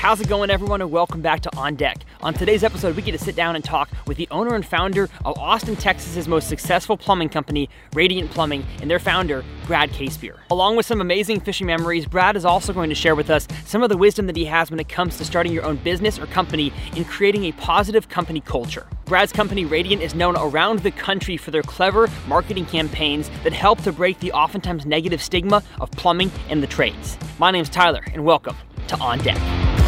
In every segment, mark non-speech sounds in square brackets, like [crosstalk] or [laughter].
How's it going, everyone, and welcome back to On Deck. On today's episode, we get to sit down and talk with the owner and founder of Austin, Texas's most successful plumbing company, Radiant Plumbing, and their founder, Brad Casebeer. Along with some amazing fishing memories, Brad is also going to share with us some of the wisdom that he has when it comes to starting your own business or company and creating a positive company culture. Brad's company, Radiant, is known around the country for their clever marketing campaigns that help to break the oftentimes negative stigma of plumbing and the trades. My name's Tyler, and welcome to On Deck.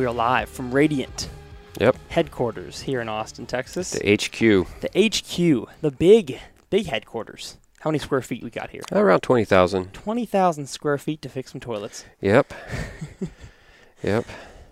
We are live from Radiant Yep. headquarters here in Austin, Texas. The HQ. The HQ, the big, big headquarters. How many square feet we got here? Around 20,000. 20,000 square feet to fix some toilets. Yep. [laughs] yep.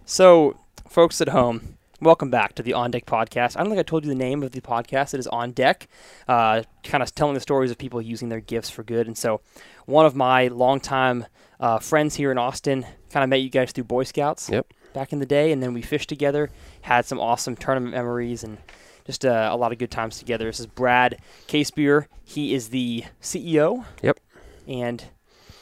So, folks at home, welcome back to the On Deck podcast. I don't think I told you the name of the podcast. It is On Deck, uh, kind of telling the stories of people using their gifts for good. And so, one of my longtime uh, friends here in Austin kind of met you guys through Boy Scouts Yep. Back in the day, and then we fished together, had some awesome tournament memories, and just uh, a lot of good times together. This is Brad Casebeer. He is the CEO. Yep. And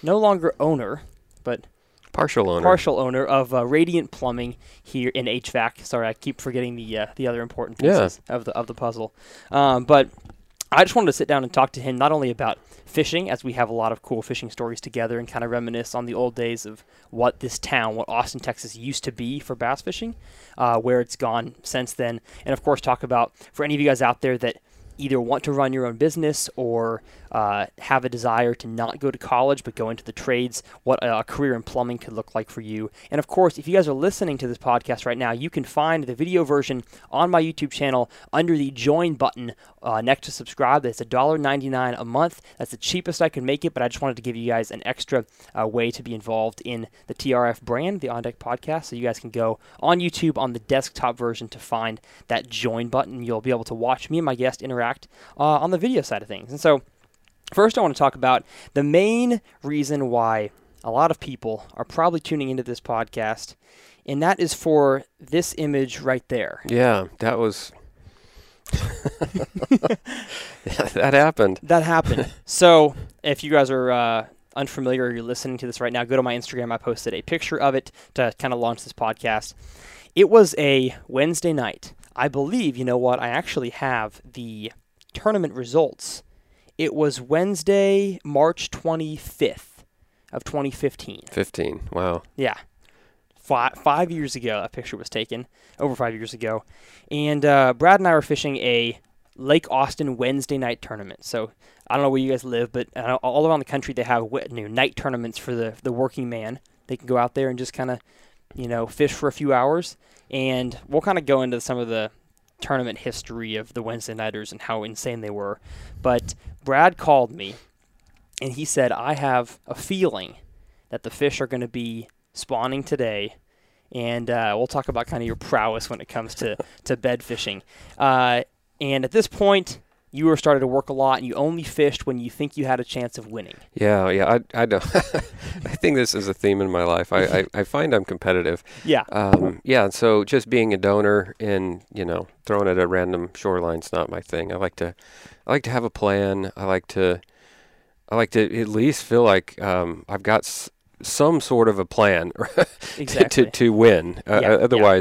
no longer owner, but Partial owner. partial owner of uh, Radiant Plumbing here in HVAC. Sorry, I keep forgetting the uh, the other important Yeah. pieces of the of the puzzle. Um, but I just wanted to sit down and talk to him not only about fishing, as we have a lot of cool fishing stories together, and kind of reminisce on the old days of what this town, what Austin, Texas, used to be for bass fishing, uh, where it's gone since then, and of course talk about for any of you guys out there that either want to run your own business or uh, have a desire to not go to college but go into the trades, what a career in plumbing could look like for you. And of course, if you guys are listening to this podcast right now, you can find the video version on my YouTube channel under the join button uh, next to subscribe. That's $1.99 a month. That's the cheapest I could make it, but I just wanted to give you guys an extra uh, way to be involved in the TRF brand, the On Deck podcast. So you guys can go on YouTube on the desktop version to find that join button. You'll be able to watch me and my guest interact uh, on the video side of things. And so, First, I want to talk about the main reason why a lot of people are probably tuning into this podcast, and that is for this image right there. Yeah, that was. [laughs] that happened. That happened. so, if you guys are uh, unfamiliar or you're listening to this right now, go to my Instagram. I posted a picture of it to kind of launch this podcast. It was a Wednesday night. I believe, you know what? I actually have the tournament results. It was Wednesday, March 25th of 2015. 15. Wow. Yeah. Five, five years ago, a picture was taken, over five years ago. And uh, Brad and I were fishing a Lake Austin Wednesday night tournament. So I don't know where you guys live, but uh, all around the country they have you know, night tournaments for the, the working man. They can go out there and just kind of, you know, fish for a few hours. And we'll kind of go into some of the tournament history of the Wednesday nighters and how insane they were. But Brad called me and he said, I have a feeling that the fish are going to be spawning today. And uh, we'll talk about kind of your prowess when it comes to, to bed fishing. Uh, and at this point, you were starting to work a lot and you only fished when you think you had a chance of winning. Yeah, yeah. I, I, don't [laughs] I think this is a theme in my life. I, I, I find I'm competitive. Yeah. Um, yeah, so just being a donor and, you know, throwing at a random shoreline's not my thing. I like to I like to have a plan. I like to I like to at least feel like um, I've got s- some sort of a plan [laughs] Exactly. to to win. Uh, Yeah, yeah.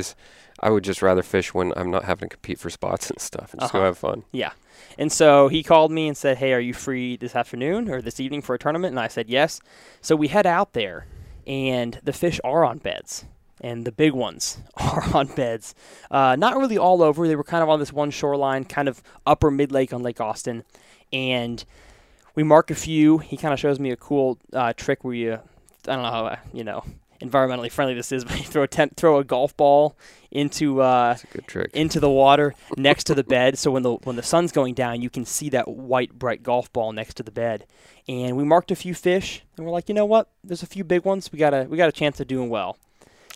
I would just rather fish when I'm not having to compete for spots and stuff and just Uh-huh. go have fun. Yeah. And so he called me and said, Hey, are you free this afternoon or this evening for a tournament? And I said, Yes. So we head out there, and the fish are on beds. And the big ones [laughs] are on beds. Uh, not really all over. They were kind of on this one shoreline, kind of upper mid lake on Lake Austin. And we mark a few. He kind of shows me a cool uh, trick where you, I don't know how, you know, environmentally friendly this is, [laughs] but you throw a, tent, throw a golf ball into uh, a good trick. into the water next to the bed. So when the when the sun's going down, you can see that white bright golf ball next to the bed. And we marked a few fish, and we're like, you know what? There's a few big ones. We got a we got a chance of doing well.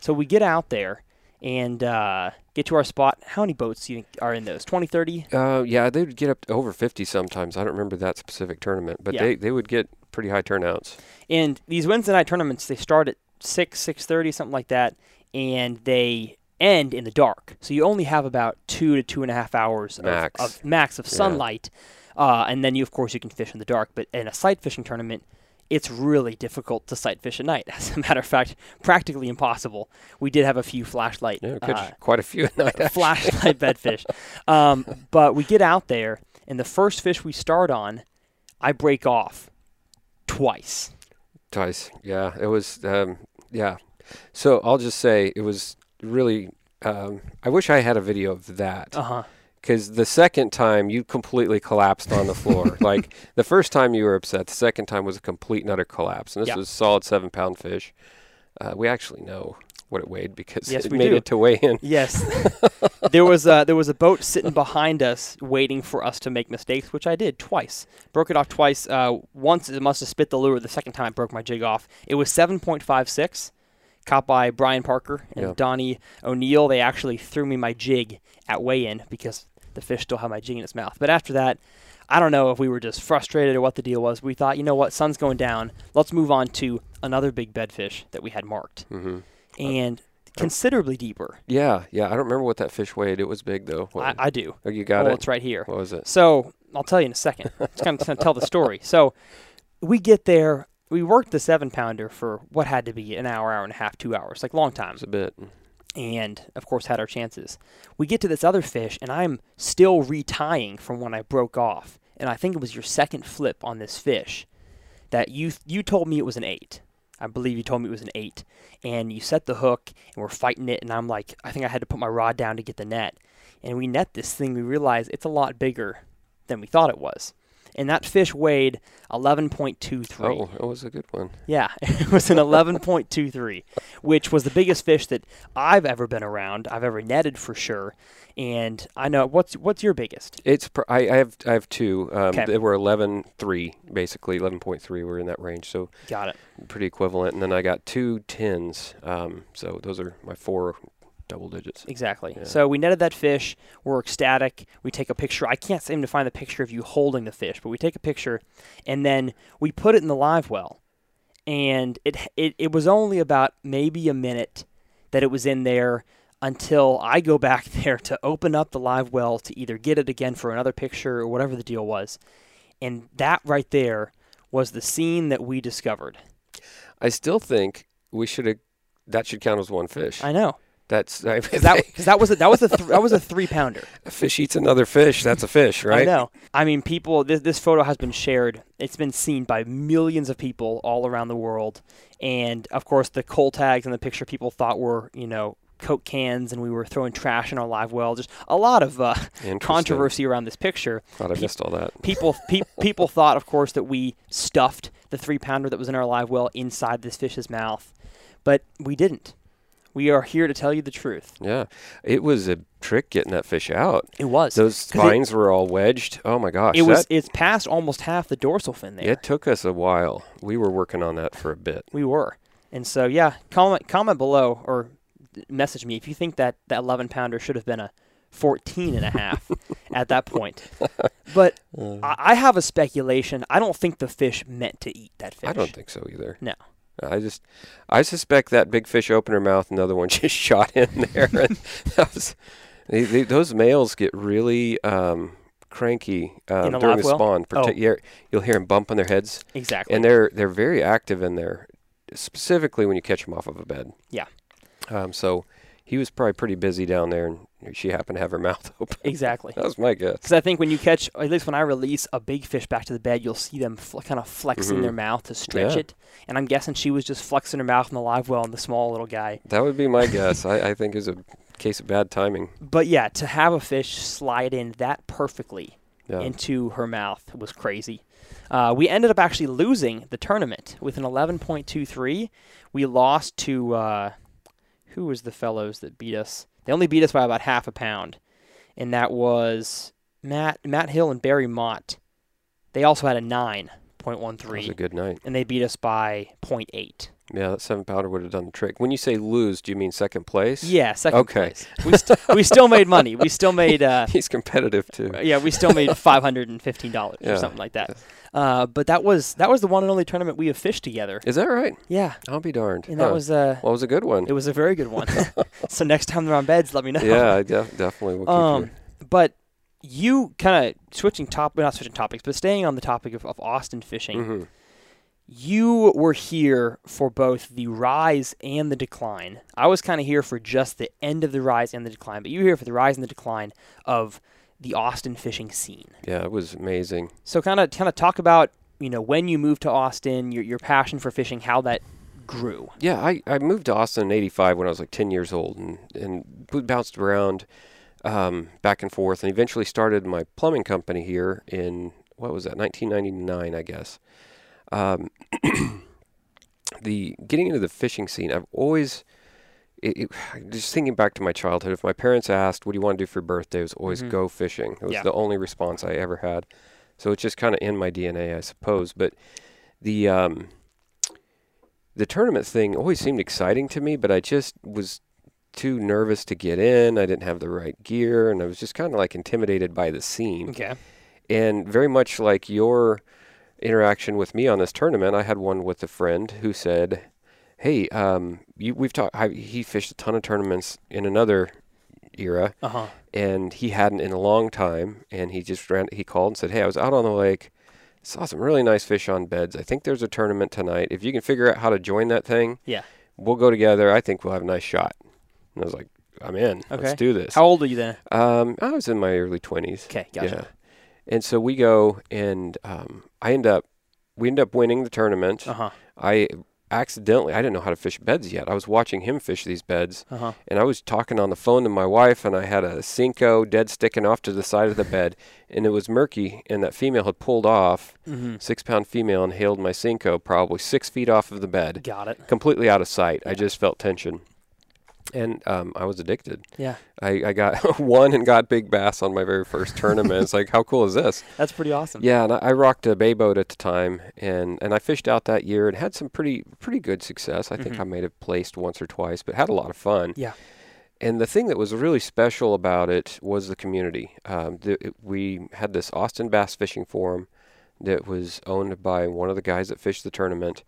So we get out there, and uh, get to our spot. How many boats do you think are in those? 20, 30? Uh, yeah, they would get up to over 50 sometimes. I don't remember that specific tournament, but Yeah. they, they would get pretty high turnouts. And these Wednesday night tournaments, they start at 6, 6.30, something like that, and they end in the dark. So you only have about two to two and a half hours of- Max. Of, max of Yeah. sunlight. Uh, and then you, of course, you can fish in the dark. But in a sight fishing tournament, it's really difficult to sight fish at night. [laughs] As a matter of fact, practically impossible. We did have a few flashlight Yeah, uh, quite a few at night. flashlight [laughs] bedfish. Um, but we get out there, and the first fish we start on, I break off twice. Twice. Yeah, it was. Um, yeah. So I'll just say it was really. Um, I wish I had a video of that Uh huh. because the second time you completely collapsed on the floor. [laughs] like the first time you were upset, the second time was a complete and utter collapse. And this Yeah. was a solid seven pound fish. Uh, we actually know what it weighed because Yes, it we made do. it to weigh in. Yes, [laughs] there was a, there was a boat sitting behind us waiting for us to make mistakes, which I did twice. Broke it off twice. Uh, once it must have spit the lure. The second time I broke my jig off. It was seven point five six, caught by Brian Parker and Yeah. Donnie O'Neill. They actually threw me my jig at weigh-in because the fish still had my jig in its mouth. But after that. I don't know if we were just frustrated or what the deal was. We thought, you know what, sun's going down. Let's move on to another big bedfish that we had marked, hmm Uh, and uh, considerably deeper. Yeah, yeah. I don't remember what that fish weighed. It was big though. What, I, I do. oh, you got well, it. it's right here. What was it? So I'll tell you in a second. It's kind of to tell the story. So we get there. We worked the seven pounder for what had to be an hour, hour and a half, two hours, like long time. was a bit. And of course, had our chances. We get to this other fish, and I'm still retying from when I broke off. And I think it was your second flip on this fish that you you told me it was an eight. I believe you told me it was an eight. And you set the hook, and we're fighting it. And I'm like, I think I had to put my rod down to get the net. And we net this thing. We realize it's a lot bigger than we thought it was. And that fish weighed 11.23. Oh, it was a good one. Yeah, [laughs] it was an 11.23, which was the biggest fish that I've ever been around. I've ever netted for sure. And I know what's what's your biggest? It's pr- I, I have I have two. Um, 'Kay. They were 11.3 basically 11.3 were in that range, so Got it. pretty equivalent. And then I got two tens. Um, so those are my four double digits. Exactly. Yeah. So we netted that fish. We're ecstatic. We take a picture. I can't seem to find the picture of you holding the fish, but we take a picture, and then we put it in the live well. And it it, it was only about maybe a minute that it was in there until I go back [laughs] there to open up the live well to either get it again for another picture or whatever the deal was. And that right there was the scene that we discovered. I still think we should have. That should count as one fish. I know That's because that that was a, that was a th- that was a [laughs] three pounder. a fish eats another fish. That's a fish, right? I know. I mean, people. This this photo has been shared. It's been seen by millions of people all around the world, and of course, the cull tags in the picture people thought were you know Coke cans, and we were throwing trash in our live well. Just a lot of uh, controversy around this picture. Thought I missed all that. People pe- [laughs] people thought, of course, that we stuffed the three pounder that was in our live well inside this fish's mouth, but we didn't. We are here to tell you the truth. Yeah, it was a trick getting that fish out. It was. Those 'Cause it- spines were all wedged. Oh my gosh, it was. It's past almost half the dorsal fin there. it took us a while. We were working on that for a bit. We were. And so, yeah, comment comment below or message me if you think that that 11 pounder should have been a 14 and a half [laughs] at that point. But uh. I, I have a speculation. I don't think the fish meant to eat that fish. I don't think so either. No. I just, I suspect that big fish opened her mouth, and the other one [laughs] just shot in there. [laughs] and that was, they, they, those males get really um, cranky um, during the spawn. Oh. Yeah, You'll hear them bumping their heads, Exactly. and they're they're very active in there, specifically when you catch them off of a bed. Yeah. Um, so he was probably pretty busy down there, and she happened to have her mouth [laughs] open. exactly. that was my guess. Because I think when you catch, at least when I release a big fish back to the bed, you'll see them fl- kind of flexing Mhm. their mouth to stretch Yeah. it. And I'm guessing she was just flexing her mouth in the live well and the small little guy. That would be my [laughs] guess. I, I think it was a case of bad timing. But yeah, to have a fish slide in that perfectly Yeah. into her mouth was crazy. Uh, we ended up actually losing the tournament with an 11.23. We lost to uh, who was the fellows that beat us? They only beat us by about half a pound, and that was Matt Matt Hill and Barry Mott. They also had a that was a 9.13, good night. and they beat us by 0.8. Yeah, that seven pounder would have done the trick. When you say lose, do you mean second place? Yeah, second Okay. place. We, st- we still made money. We still made uh, [laughs] He's competitive too. yeah, we still made five hundred and fifteen dollars Yeah. or something like that. Uh, but that was that was the one and only tournament we have fished together. Is that right? Yeah, I'll be darned. and that Huh. was uh, well, it was a good one. it was a very good one. [laughs] so next time they're on beds, let me know. yeah, I def- definitely will keep Um, but you kind of switching top, not switching topics, but staying on the topic of, of Austin fishing. hmm You were here for both the rise and the decline. I was kind of here for just the end of the rise and the decline, but you were here for the rise and the decline of the Austin fishing scene. Yeah, it was amazing. So kind of kind of talk about you know when you moved to Austin, your your passion for fishing, how that grew. Yeah, I, I moved to Austin in '85 when I was like 10 years old, and and bounced around um, back and forth, and eventually started my plumbing company here in what was that 1999, I guess. Um, [clears throat] the getting into the fishing scene, I've always it, it, just thinking back to my childhood. If my parents asked, "What do you want to do for your birthday?" It was always Mhm. go fishing. It was Yeah. the only response I ever had. So it's just kind of in my DNA, I suppose. But the um, the tournament thing always seemed exciting to me, but I just was too nervous to get in. I didn't have the right gear, and I was just kind of like intimidated by the scene. Okay. And very much like your interaction with me on this tournament, I had one with a friend who said, "Hey, um, you, we've talked. He fished a ton of tournaments in another era, Uh huh. and he hadn't in a long time. And he just ran. He called and said, "Hey, I was out on the lake." Saw some really nice fish on beds. I think there's a tournament tonight. If you can figure out how to join that thing, Yeah. we'll go together. I think we'll have a nice shot. And I was like, I'm in. Okay. Let's do this. How old are you then? Um, I was in my early 20s. Okay, gotcha. Yeah. And so we go, and um, I end up, we end up winning the tournament. Uh huh. I accidentally, I didn't know how to fish beds yet. I was watching him fish these beds, Uh huh. and I was talking on the phone to my wife, and I had a Senko dead sticking off to the side of the bed, and it was murky, and that female had pulled off, Mm-hmm. six pound female, and hailed my Senko probably six feet off of the bed, Got it. completely out of sight. I just felt tension. And um, I was addicted. Yeah. I, I got [laughs] one and got big bass on my very first tournament. it's like, how cool is this? [laughs] That's pretty awesome. Yeah, and I, I rocked a bay boat at the time, and, and I fished out that year and had some pretty pretty good success. I think Mhm. I may have placed once or twice, but had a lot of fun. Yeah. And the thing that was really special about it was the community. Um, the, it- we had this Austin Bass Fishing Forum that was owned by one of the guys that fished the tournament,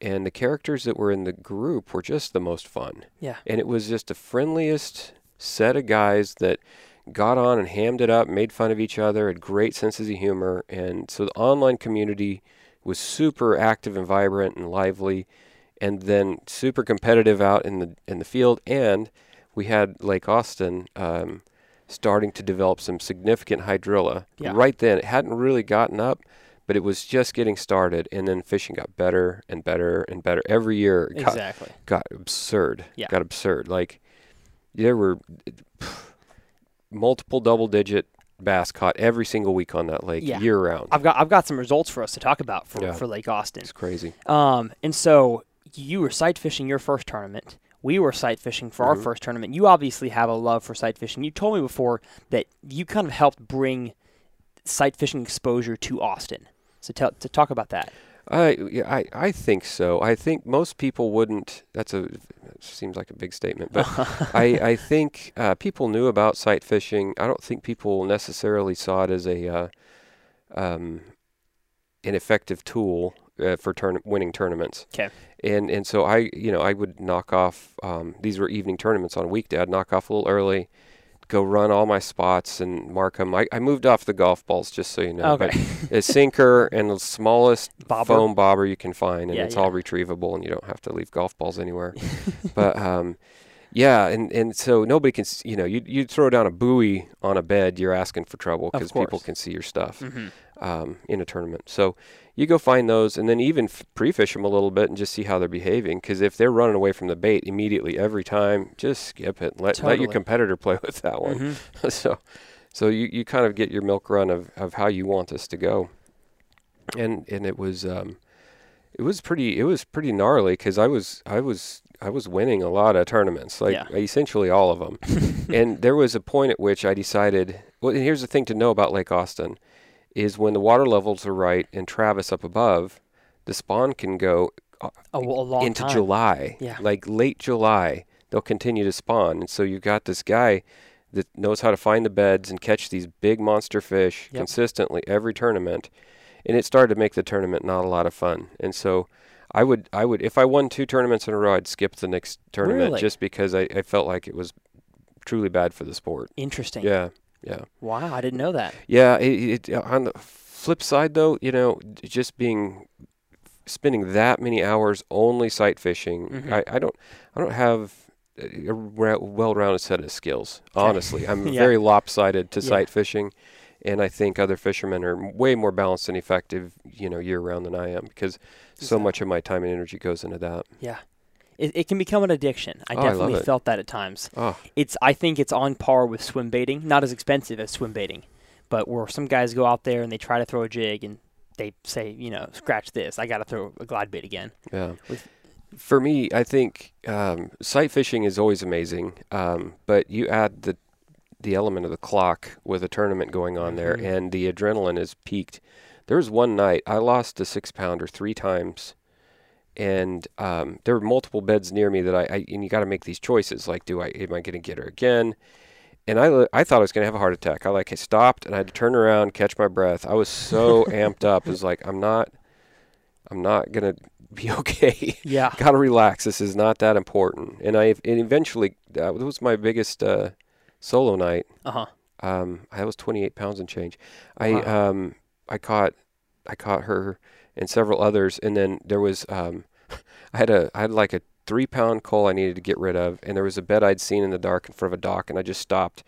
and the characters that were in the group were just the most fun Yeah. and it was just the friendliest set of guys that got on and hammed it up, made fun of each other, had great senses of humor, and so the online community was super active and vibrant and lively, and then super competitive out in the in the field, and we had Lake Austin um, starting to develop some significant hydrilla Yeah. right then. It hadn't really gotten up. But it was just getting started, and then fishing got better and better and better every year. It got Exactly. got absurd. Yeah. Got absurd. Like there were multiple double digit bass caught every single week on that lake Yeah. year round. I've got I've got some results for us to talk about for, Yeah. for Lake Austin. It's crazy. Um, and so you were sight fishing your first tournament. We were sight fishing for our Mhm. first tournament. You obviously have a love for sight fishing. You told me before that you kind of helped bring sight fishing exposure to Austin. So tell to talk about that. I yeah, I I think so. I think most people wouldn't. That's a seems like a big statement, but [laughs] I I think uh, people knew about sight fishing. I don't think people necessarily saw it as a uh, um, an effective tool uh, for turn- winning tournaments. 'Kay. And and so I you know I would knock off. Um, these were evening tournaments on a weekday. I'd knock off a little early, go run all my spots and mark them. I, I moved off the golf balls just so you know. okay. But [laughs] a sinker and the smallest Bobber. foam bobber you can find, and Yeah, it's yeah. all retrievable, and you don't have to leave golf balls anywhere. but [laughs] um, yeah, and, and so nobody can, you know, you you throw down a buoy on a bed, you're asking for trouble because people can see your stuff hmm um, in a tournament. So you go find those, and then even f- pre-fish them a little bit and just see how they're behaving. Because if they're running away from the bait immediately every time, just skip it. Let let your competitor play [laughs] with that one. hmm [laughs] so so you, you kind of get your milk run of, of how you want this to go and and it was um it was pretty it was pretty gnarly because i was i was i was winning a lot of tournaments like Yeah. essentially all of them [laughs] and there was a point at which i decided well and here's the thing to know about lake austin is when the water levels are right and travis up above the spawn can go uh, a, a long into time. July. Yeah. Like late July, they'll continue to spawn. And so you've got this guy that knows how to find the beds and catch these big monster fish Yep. consistently every tournament. And it started to make the tournament not a lot of fun. And so I would I would if I won two tournaments in a row, I'd skip the next tournament Really? just because I, I felt like it was truly bad for the sport. Interesting. Yeah. Yeah. Wow, I didn't know that. Yeah, it, it, on the flip side, though, you know, just being spending that many hours only sight fishing, Mhm. I, I don't, I don't have a well-rounded set of skills. [laughs] Honestly, I'm Yeah. very lopsided to Yeah. sight fishing, and I think other fishermen are way more balanced and effective, you know, year-round than I am because so much of my time and energy goes into that. Yeah. It, it can become an addiction. I Oh, definitely it. felt that at times. Oh, It's I think it's on par with swim baiting, not as expensive as swim baiting, but where some guys go out there and they try to throw a jig and they say, you know, scratch this, I got to throw a glide bait again. Yeah. With- For me, I think um, sight fishing is always amazing, um, but you add the the element of the clock with a tournament going on there, Mhm. and the adrenaline is peaked. There was one night I lost a six pounder three times, and um, there were multiple beds near me that I, I and you got to make these choices. Like, do I am I going to get her again? And I, I thought I was going to have a heart attack. I like I stopped and I had to turn around, catch my breath. I was so [laughs] amped up. It was like I'm not, I'm not gonna be [laughs] okay. Yeah. Got to relax. This is not that important. And I and eventually that was my biggest uh, solo night. Uh huh. Um, I was 28 pounds and change. I Wow. um, I caught I caught her and several others, and then there was um, I had a I had like a three pound cull I needed to get rid of, and there was a bed I'd seen in the dark in front of a dock, and I just stopped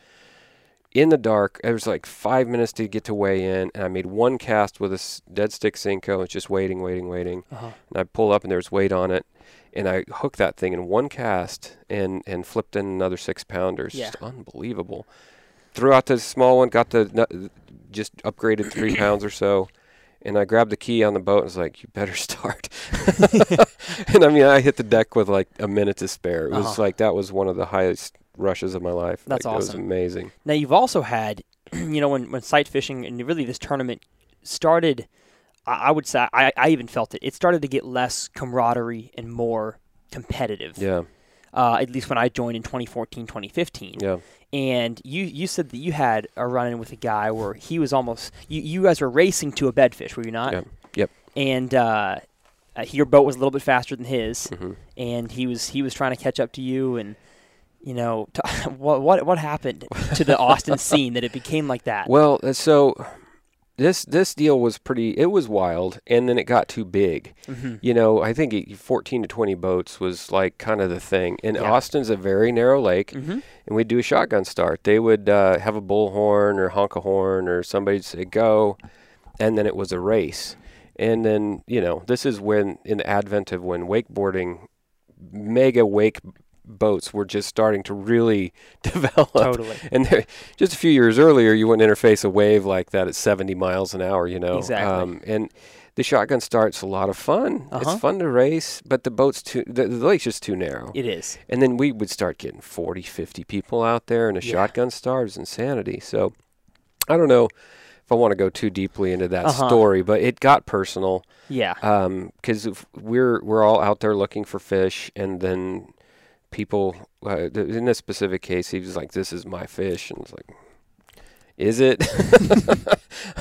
in the dark. It was like five minutes to get to weigh in, and I made one cast with a dead stick Senko. It's just waiting, waiting, waiting Uh huh. and I pull up and there's weight on it, and I hooked that thing in one cast and and flipped in another six pounders. Yeah. Just unbelievable. Threw out the small one, got the just upgraded three pounds or so, and I grabbed the key on the boat and was like, "You better [laughs] start." [laughs] [laughs] and I mean, I hit the deck with like a minute to spare. It was Uh-huh. like that was one of the highest rushes of my life. That's like, It was amazing. Now you've also had, [clears throat] you know, when when sight fishing and really this tournament started, I, I would say I, I even felt it. It started to get less camaraderie and more competitive. Yeah, Uh, at least when I joined in 2014, 2015. yeah, And you you said that you had a run in with a guy where he was almost you you guys were racing to a bedfish, were you not? Yeah. Yep. And uh, uh, your boat was a little bit faster than his, hmm and he was he was trying to catch up to you and. You know, t- [laughs] what what what happened to the Austin [laughs] scene that it became like that? Well, uh, so this this deal was pretty. It was wild, and then it got too big. hmm You know, I think it, 14 to 20 boats was like kind of the thing. And Yeah. Austin's a very narrow lake, hmm and we'd do a shotgun start. They would uh, have a bullhorn or honk a horn, or somebody'd say go, and then it was a race. And then you know, this is when in the advent of when wakeboarding, mega wake boats were just starting to really [laughs] develop. Totally. And there, just a few years earlier, you wouldn't interface a wave like that at 70 miles an hour, you know. Exactly. and the shotgun start's a lot of fun. Uh-huh. It's fun to race, but the boat's too, the, the lake's just too narrow. It is. And then we would start getting 40, 50 people out there and a Yeah. shotgun start. It's insanity. So I don't know if I want to go too deeply into that Uh-huh. story, but it got personal Yeah. because we're we're all out there looking for fish, and then people uh, in this specific case, he was like, "This is my fish," and it's like, "Is it?" [laughs]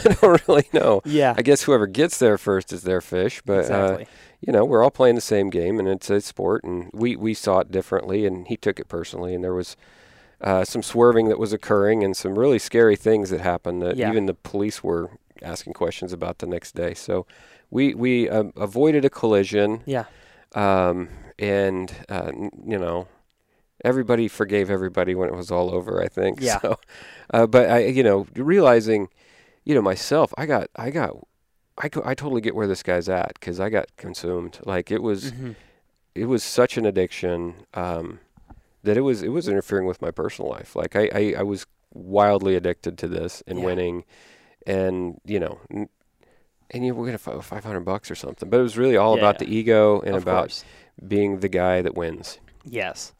I don't really know. Yeah. I guess whoever gets there first is their fish, but uh, you know, we're all playing the same game, and it's a sport, and we we saw it differently, and he took it personally, and there was. Uh, some swerving that was occurring and some really scary things that happened that Yeah. even the police were asking questions about the next day. So we we um, avoided a collision, yeah. um, and uh, you know everybody forgave everybody when it was all over. I think. [laughs] Yeah. So, uh, but I you know realizing, you know myself, I got I got. I, I totally get where this guy's at because I got consumed. Like it was, hmm it was such an addiction um, that it was it was interfering with my personal life. Like I, I, I was wildly addicted to this and Yeah. winning, and you know, n- and you were gonna five hundred bucks or something. But it was really all Yeah, about yeah. the ego and Of about course. Being the guy that wins. Yes.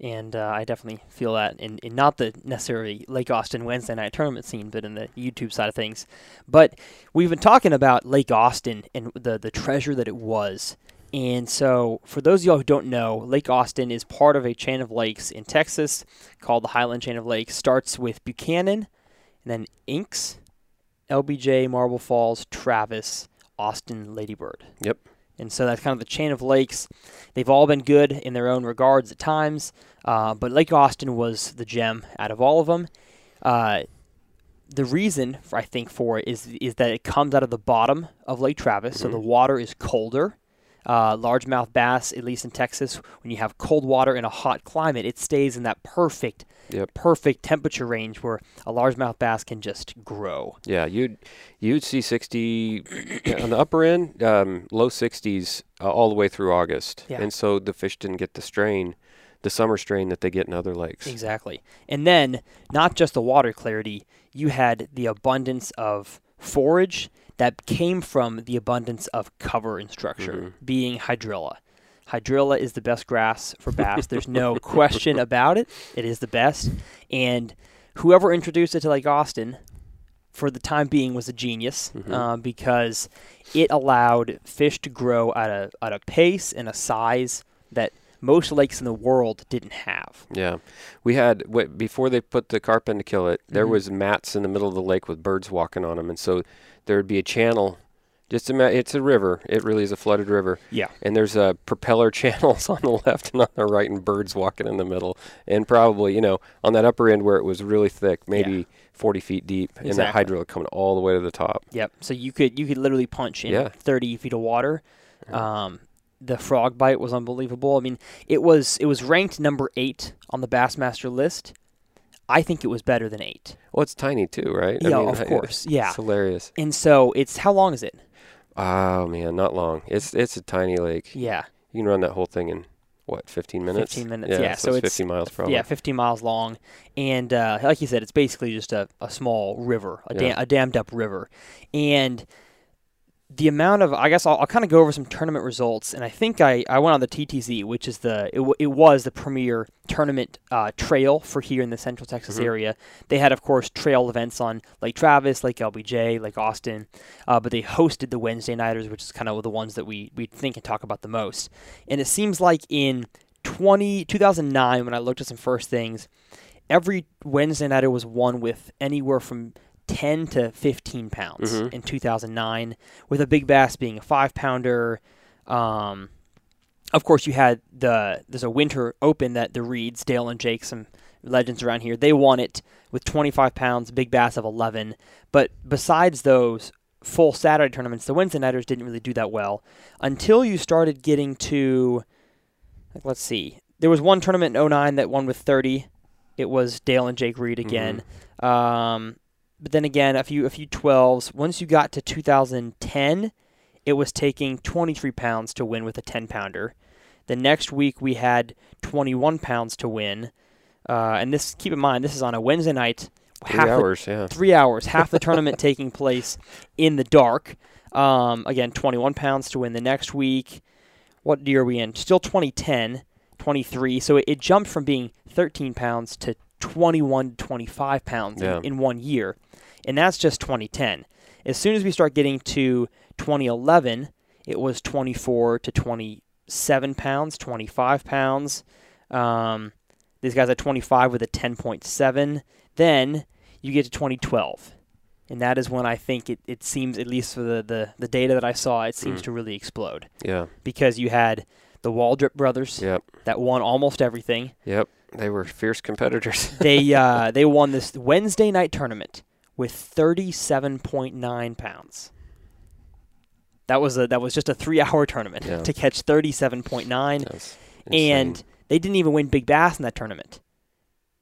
And uh, I definitely feel that in, in not the necessarily Lake Austin Wednesday night tournament scene, but in the YouTube side of things. But we've been talking about Lake Austin and the, the treasure that it was. And so, for those of y'all who don't know, Lake Austin is part of a chain of lakes in Texas called the Highland Chain of Lakes. Starts with Buchanan, and then Inks, LBJ, Marble Falls, Travis, Austin, Ladybird. Yep. And so that's kind of the chain of lakes. They've all been good in their own regards at times, uh, but Lake Austin was the gem out of all of them. Uh, the reason for, I think for it is is that it comes out of the bottom of Lake Travis, so Mhm. the water is colder. Uh, largemouth bass, at least in Texas, when you have cold water in a hot climate, it stays in that perfect, Yep. perfect temperature range where a largemouth bass can just grow. Yeah, you'd you'd see 60 on the upper end, um, low 60s uh, all the way through August, Yeah. and so the fish didn't get the strain, the summer strain that they get in other lakes. Exactly. And then, not just the water clarity, you had the abundance of forage that came from the abundance of cover and structure, Mhm. being hydrilla. Hydrilla is the best grass for bass. There's no [laughs] question about it. It is the best. And whoever introduced it to Lake Austin, for the time being, was a genius Mhm. um, because it allowed fish to grow at a, at a pace and a size that most lakes in the world didn't have. Yeah, we had wh- before they put the carp in to kill it. There Mhm. was mats in the middle of the lake with birds walking on them, and so there would be a channel. Just ima- it's a river. It really is a flooded river. Yeah. And there's uh, propeller [laughs] channels on the left and on the right, and birds walking in the middle. And probably, you know, on that upper end where it was really thick, maybe 40 feet deep, and that Exactly. hydro coming all the way to the top. Yep. So you could you could literally punch in Yeah. 30 feet of water. Um, the frog bite was unbelievable. I mean, it was it was ranked number eight on the Bassmaster list. I think it was better than eight. Well, it's tiny too, right? Yeah, mean, of I- course. Yeah. It's hilarious. And so it's how long is it? Oh man, not long. It's it's a tiny lake. Yeah. You can run that whole thing in what, 15 minutes? 15 minutes, yeah, so, so it's it's- 50 miles probably. Yeah, 15 miles long, and uh, like you said, it's basically just a, a small river, a, Yeah. dam- a dammed up river, and the amount of I guess I'll, I'll kind of go over some tournament results, and I think I, I went on the TTZ, which is the it, w- it was the premier tournament uh, trail for here in the Central Texas Mhm. area. They had, of course, trail events on Lake Travis, Lake LBJ, Lake Austin, uh, but they hosted the Wednesday nighters, which is kind of the ones that we we think and talk about the most. And it seems like in 20, 2009, when I looked at some first things, every Wednesday nighter was won with anywhere from 10 to 15 pounds Mhm. in 2009, with a big bass being a five pounder. Um, of course, you had the there's a winter open that the Reeds, Dale and Jake, some legends around here, they won it with 25 pounds, big bass of 11. But besides those full Saturday tournaments, the Wednesday nighters didn't really do that well until you started getting to, like, let's see, there was one tournament in 09 that won with 30. It was Dale and Jake Reed again. Um, but then again, a few a few 12s. Once you got to 2010, it was taking 23 pounds to win with a 10 pounder. The next week we had 21 pounds to win. Uh, and this, keep in mind, this is on a Wednesday night. Three half the- hours, yeah. three hours, half the tournament [laughs] taking place in the dark. Um, again, 21 pounds to win the next week. What year are we in? Still 2010, 23. So it, it jumped from being 13 pounds to 21 to 25 pounds Yeah. in, in one year. And that's just 2010. As soon as we start getting to 2011, it was 24 to 27 pounds, 25 pounds. Um, these guys at 25 with a 10.7. Then you get to 2012. And that is when I think it, it seems, at least for the, the, the data that I saw, it seems Mm. to really explode. Yeah. Because you had the Waldrop brothers Yep. that won almost everything. Yep. They were fierce competitors. They [laughs] uh, they won this Wednesday night tournament with 37.9 pounds. That was a that was just a three hour tournament Yeah. to catch 37.9, That's and insane. they didn't even win Big Bass in that tournament.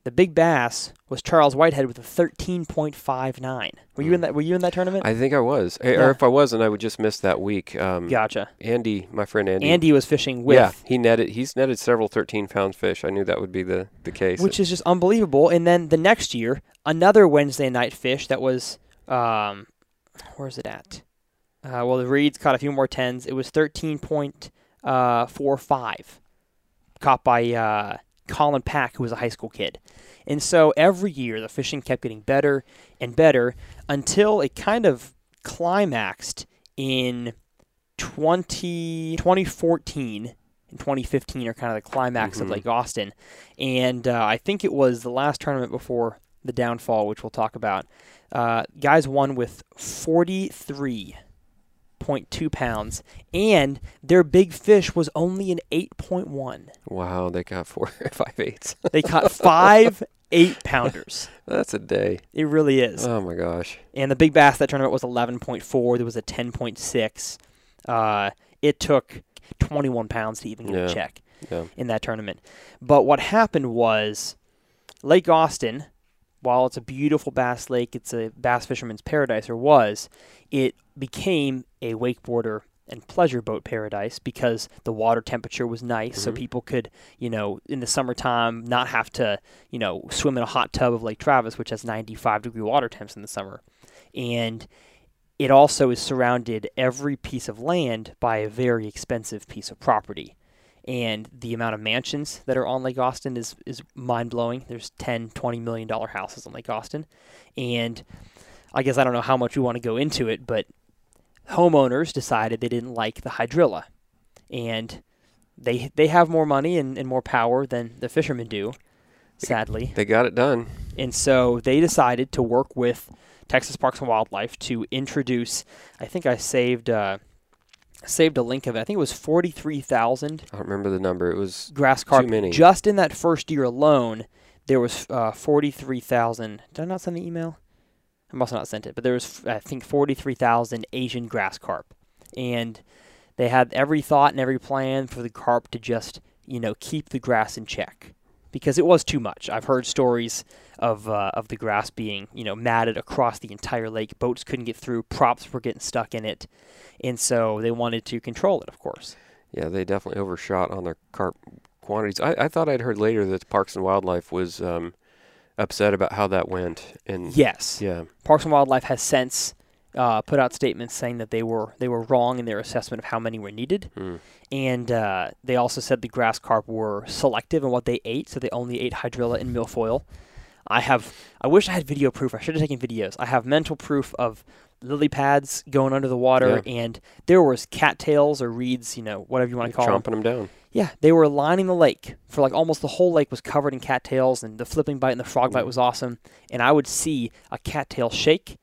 The Big Bass was Charles Whitehead with a 13.59. Were you in Mm. that? Were you in that tournament? I think I was. Eh, Yeah. Or if I wasn't, I would just miss that week. Um, gotcha. Andy, my friend Andy. Andy was fishing with, yeah, he netted. He's netted several 13 pound fish. I knew that would be the, the case. which is just unbelievable. And then the next year, another Wednesday night fish that was, um, where's it at? Uh, well, the Reeds caught a few more tens. It was thirteen point uh, four five, caught by uh, Colin Pack, who was a high school kid. And so every year, the fishing kept getting better and better until it kind of climaxed in 20, 2014 and 2015 are kind of the climax of Mhm. Lake Austin. And uh, I think it was the last tournament before the downfall, which we'll talk about. Uh, guys won with 43.2 pounds, and their big fish was only an 8.1. Wow, they caught four [laughs] five eighths. They caught five eight pounders. [laughs] That's a day. It really is. Oh my gosh. And the big bass that tournament was 11.4. There was a 10.6. Uh, it took 21 pounds to even get Yeah. a check Yeah. in that tournament. But what happened was Lake Austin, while it's a beautiful bass lake, it's a bass fisherman's paradise, or was, it became a wakeboarder and pleasure boat paradise because the water temperature was nice, so Mhm. people could, you know, in the summertime not have to, you know, swim in a hot tub of Lake Travis, which has 95 degree water temps in the summer. And it also is surrounded every piece of land by a very expensive piece of property. And the amount of mansions that are on Lake Austin is, is mind blowing. There's 10, 20 million dollar houses on Lake Austin. And I guess I don't know how much we want to go into it, but homeowners decided they didn't like the hydrilla. And they they have more money and, and more power than the fishermen do, sadly. They got it done. And so they decided to work with Texas Parks and Wildlife to introduce. I think I saved uh, saved a link of it. I think it was forty three thousand I don't remember the number. It was grass carp. many. Just in that first year alone, there was uh, forty three thousand. Did I not send the email? I must have not sent it, but there was I think forty three thousand Asian grass carp, and they had every thought and every plan for the carp to just you know keep the grass in check because it was too much. I've heard stories of uh, of the grass being you know matted across the entire lake. Boats couldn't get through. Props were getting stuck in it, and so they wanted to control it, of course. yeah, they definitely overshot on their carp quantities. I, I thought I'd heard later that Parks and Wildlife was um, upset about how that went. And Yes. yeah, Parks and Wildlife has since uh, put out statements saying that they were they were wrong in their assessment of how many were needed, mm, and uh, they also said the grass carp were selective in what they ate, so they only ate hydrilla and milfoil. I have I wish I had video proof. I should have taken videos. I have mental proof of lily pads going under the water, and there was cattails or reeds, you know, whatever you want to call them. chomping them down. Yeah, they were lining the lake for like almost the whole lake was covered in cattails, and the flipping bite and the frog bite Mm. was awesome. And I would see a cattail shake,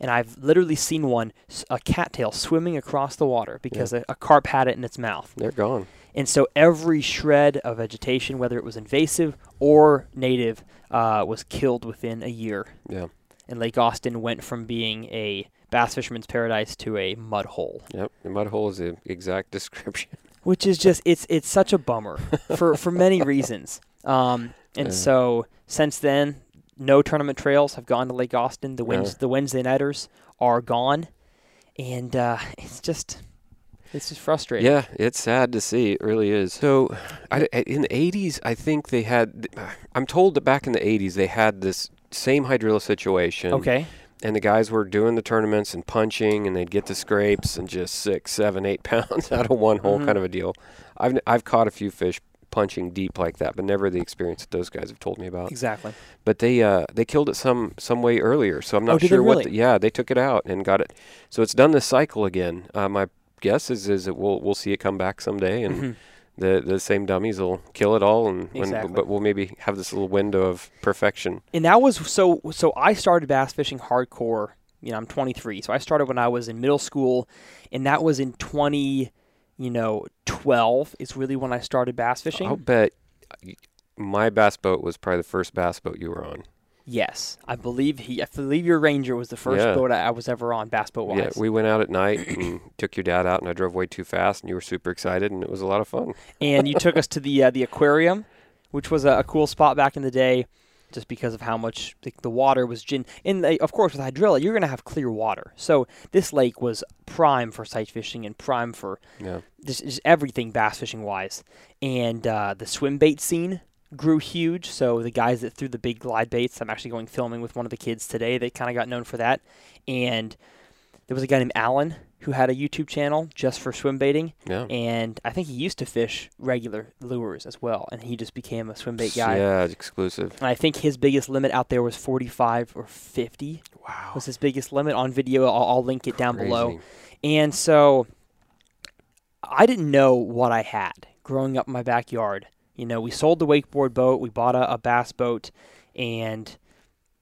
and I've literally seen one a cattail swimming across the water because a, a carp had it in its mouth. They're gone. And so every shred of vegetation, whether it was invasive or native, uh, was killed within a year. Yeah. And Lake Austin went from being a bass fisherman's paradise to a mud hole Yep. The mud hole is the exact [laughs] description. which is just it's it's such a bummer for for many [laughs] reasons. Um, and Yeah. so since then, no tournament trails have gone to Lake Austin. The Wednes- Yeah. the Wednesday nighters are gone, and uh, it's just it's just frustrating. Yeah, it's sad to see. It really is. So, I, I- in the '80s, I think they had. I'm told that back in the '80s they had this same hydrilla situation. Okay. And the guys were doing the tournaments and punching, and they'd get the scrapes and just six, seven, eight [laughs] pounds out of one hole, Mhm. kind of a deal. I've I've caught a few fish punching deep like that, but never the experience that those guys have told me about. Exactly. But they uh, they killed it some some way earlier, so I'm not Oh, sure what. The, yeah, they took it out and got it. So it's done this cycle again. Uh, my guess is is that we'll we'll see it come back someday, and Mhm. The the same dummies will kill it all, and when, Exactly. but we'll maybe have this little window of perfection. And that was so so I started bass fishing hardcore. You know, I'm 23, so I started when I was in middle school, and that was in 20, you know, 12 is really when I started bass fishing. I'll bet my bass boat was probably the first bass boat you were on. Yes, I believe he. I believe your Ranger was the first Yeah. boat I, I was ever on, bass boat wise. Yeah, we went out at night and [clears throat] took your dad out, and I drove way too fast, and you were super excited, and it was a lot of fun. and you took us to the uh, the aquarium, which was a, a cool spot back in the day, just because of how much the, the water was gin. And they, of course, with hydrilla, you're gonna have clear water. So this lake was prime for sight fishing and prime for Yeah, just, just everything bass fishing wise. And uh, the swim bait scene grew huge. So the guys that threw the big glide baits, I'm actually going filming with one of the kids today. They kind of got known for that. And there was a guy named Alan who had a YouTube channel just for swim baiting, yeah. and I think he used to fish regular lures as well, and he just became a swim bait guy. Yeah, it's exclusive. And I think his biggest limit out there was 45 or 50 Wow. was his biggest limit on video. I'll, I'll link it down below. And so I didn't know what I had growing up in my backyard. You know, we sold the wakeboard boat, we bought a, a bass boat, and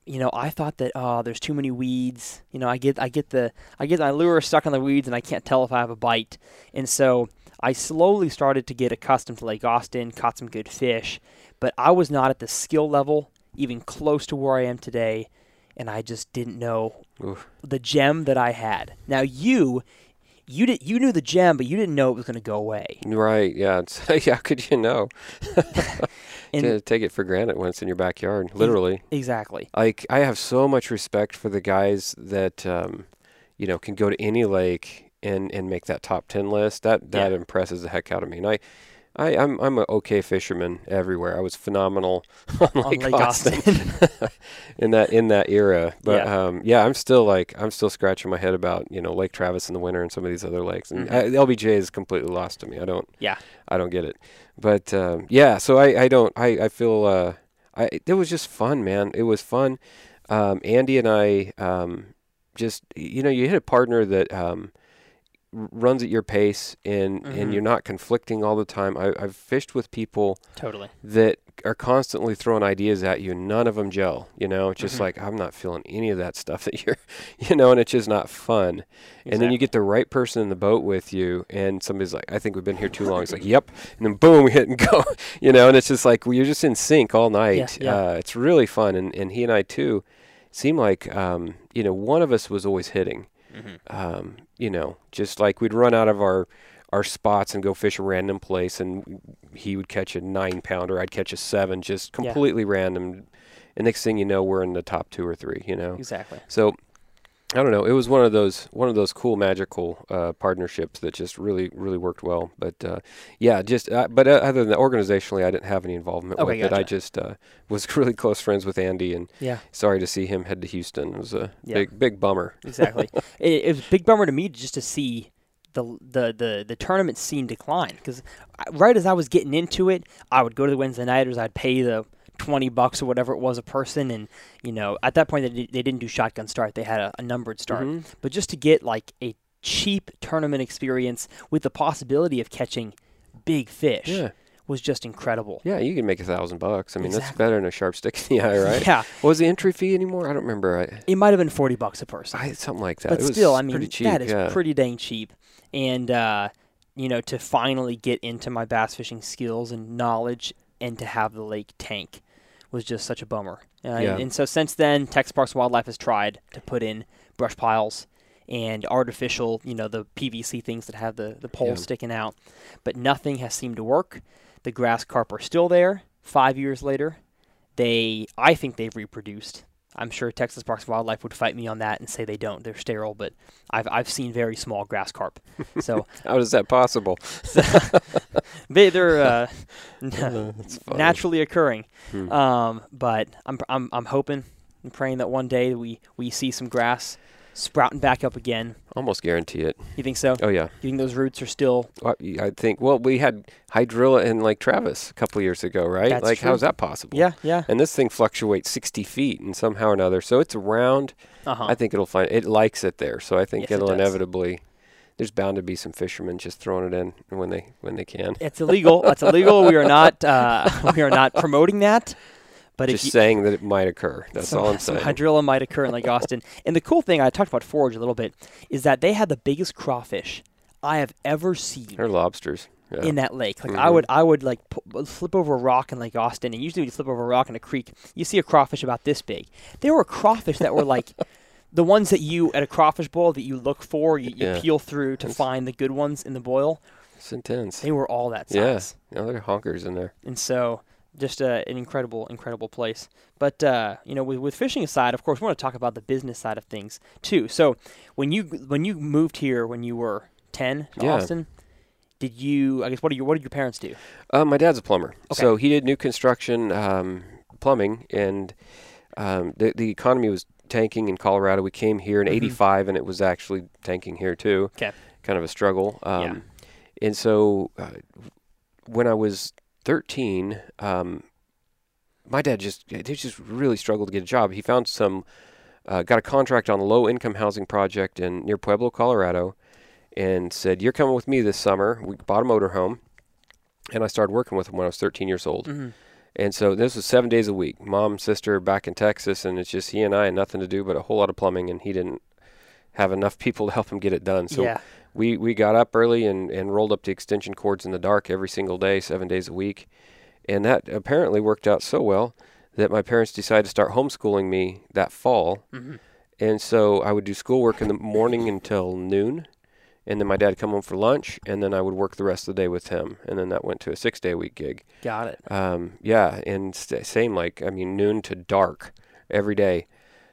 you know, I thought that oh, there's too many weeds. You know, I get I get the I get my lure stuck on the weeds, and I can't tell if I have a bite. And so I slowly started to get accustomed to Lake Austin, caught some good fish, but I was not at the skill level even close to where I am today, and I just didn't know Oof. the gem that I had. Now you. You did. You knew the gem, but you didn't know it was going to go away. Right? Yeah. It's, [laughs] how could you know? [laughs] And to take it for granted when it's in your backyard, literally. exactly. Like I have so much respect for the guys that um, you know can go to any lake and and make that top ten list. That that Yeah. impresses the heck out of me. And I. I, I'm I'm an okay fisherman everywhere. I was phenomenal [laughs] on On Lake, Lake Austin, Austin. [laughs] in that in that era. But Yeah. um, yeah, I'm still like I'm still scratching my head about you know Lake Travis in the winter and some of these other lakes. And Mhm. I, LBJ is completely lost to me. I don't Yeah. I don't get it. But um, yeah, so I, I don't I, I feel uh, I it was just fun, man. It was fun. Um, Andy and I um, just you know you hit a partner that um, runs at your pace and Mhm. and you're not conflicting all the time. I, I've fished with people Totally. that are constantly throwing ideas at you. And none of them gel you know? It's just Mhm. like i'm not feeling any of that stuff that [laughs] you're you know? And it's just not fun. And then you get the right person in the boat with you and somebody's like i think we've been here too long. It's like yep. And then boom we hit and go [laughs] you know? And it's just like well, you're just in sync all night. yeah. Uh, it's really fun. And, and he and i too seem like um, you know one of us was always hitting Mhm. um, you know, just like we'd run out of our our spots and go fish a random place, and he would catch a nine pounder, I'd catch a seven, just Yeah. completely random. And next thing you know, we're in the top two or three. You know, Exactly. so I don't know. It was one of those one of those cool magical uh, partnerships that just really really worked well. But uh, yeah, just uh, but uh, other than that, organizationally, I didn't have any involvement Okay, with it. I just uh, [laughs] was really close friends with Andy, and Yeah. sorry to see him head to Houston. It was a Yeah. big big bummer. Exactly. [laughs] it, it was a big bummer to me just to see the the the, the tournament scene decline because right as I was getting into it, I would go to the Wednesday nighters. I'd pay the twenty bucks or whatever it was a person, and you know at that point they, di- they didn't do shotgun start; they had a, a numbered start. Mhm. But just to get like a cheap tournament experience with the possibility of catching big fish Yeah. was just incredible. Yeah, you can make a thousand bucks. I mean, that's better than a sharp stick in the eye, [laughs] right? Yeah, What was the entry fee anymore? I don't remember. I, it might have been forty bucks a person. I something like that. but it was still, I mean, cheap. that is yeah. pretty dang cheap. And uh, you know, to finally get into my bass fishing skills and knowledge, and to have the lake tank, was just such a bummer. Uh, Yeah. And so since then, Texas Parks and Wildlife has tried to put in brush piles and artificial, you know, the PVC things that have the the pole Yeah. sticking out, but nothing has seemed to work. The grass carp are still there. Five years later, they, I think they've reproduced. I'm sure Texas Parks and Wildlife would fight me on that and say they don't. They're sterile, but I've I've seen very small grass carp. So [laughs] How is that possible? [laughs] they they're uh, [laughs] naturally occurring. Hmm. Um, but I'm I'm I'm hoping and praying that one day we we see some grass sprouting back up again. Almost guarantee it. You think so? Oh yeah. You think those roots are still? I think. Well, we had hydrilla in Lake Travis a couple years ago, right? That's like, true. how's that possible? Yeah, yeah. And this thing fluctuates 60 feet and somehow or another. So it's around. Uh huh. I think it'll find it likes it there. So I think Yes, it it'll does. inevitably. There's bound to be some fishermen just throwing it in when they when they can. It's illegal. That's illegal. We are not [laughs] uh, we are not promoting that. But just you, saying that it might occur. That's some, all I'm [laughs] some saying. hydrilla might occur in Lake [laughs] Austin. And the cool thing I talked about forage a little bit is that they had the biggest crawfish I have ever seen They're lobsters. Yeah. in that lake. Like I Mhm. would, I would like pu- slip over a rock in Lake Austin, and usually when you flip over a rock in a creek, you see a crawfish about this big. There were crawfish that were [laughs] like the ones that you at a crawfish boil that you look for, you, you Yeah. peel through to That's- find the good ones in the boil. It's intense. They were all that Yeah. size, No, there are honkers in there. and so just uh, an incredible, incredible place. But uh, you know, with, with fishing aside, of course, we want to talk about the business side of things too. So when you when you moved here when you were ten to Yeah. Austin. Did you? I guess what do your what did your parents do? Uh, my dad's a plumber, Okay. so he did new construction, um, plumbing, and um, the the economy was tanking in Colorado. We came here in Mhm. '85, and it was actually tanking here too. 'Kay. Kind of a struggle. Um, Yeah. And so, uh, when I was 13, um, my dad just he just really struggled to get a job. He found some, uh, got a contract on a low income housing project in near Pueblo, Colorado, and said, "You're coming with me this summer." We bought a motorhome, and I started working with him when I was 13 years old. Mhm. And so this was seven days a week. Mom, sister, back in Texas, and it's just he and I had nothing to do but a whole lot of plumbing, and he didn't have enough people to help him get it done. So yeah. We we got up early and and rolled up the extension cords in the dark every single day, seven days a week, and that apparently worked out so well that my parents decided to start homeschooling me that fall. hmm And so I would do schoolwork in the morning until noon, and then my dad would come home for lunch, and then I would work the rest of the day with him, and then that went to a six day a week gig. Got it. Um, yeah, and st- same like I mean noon to dark every day.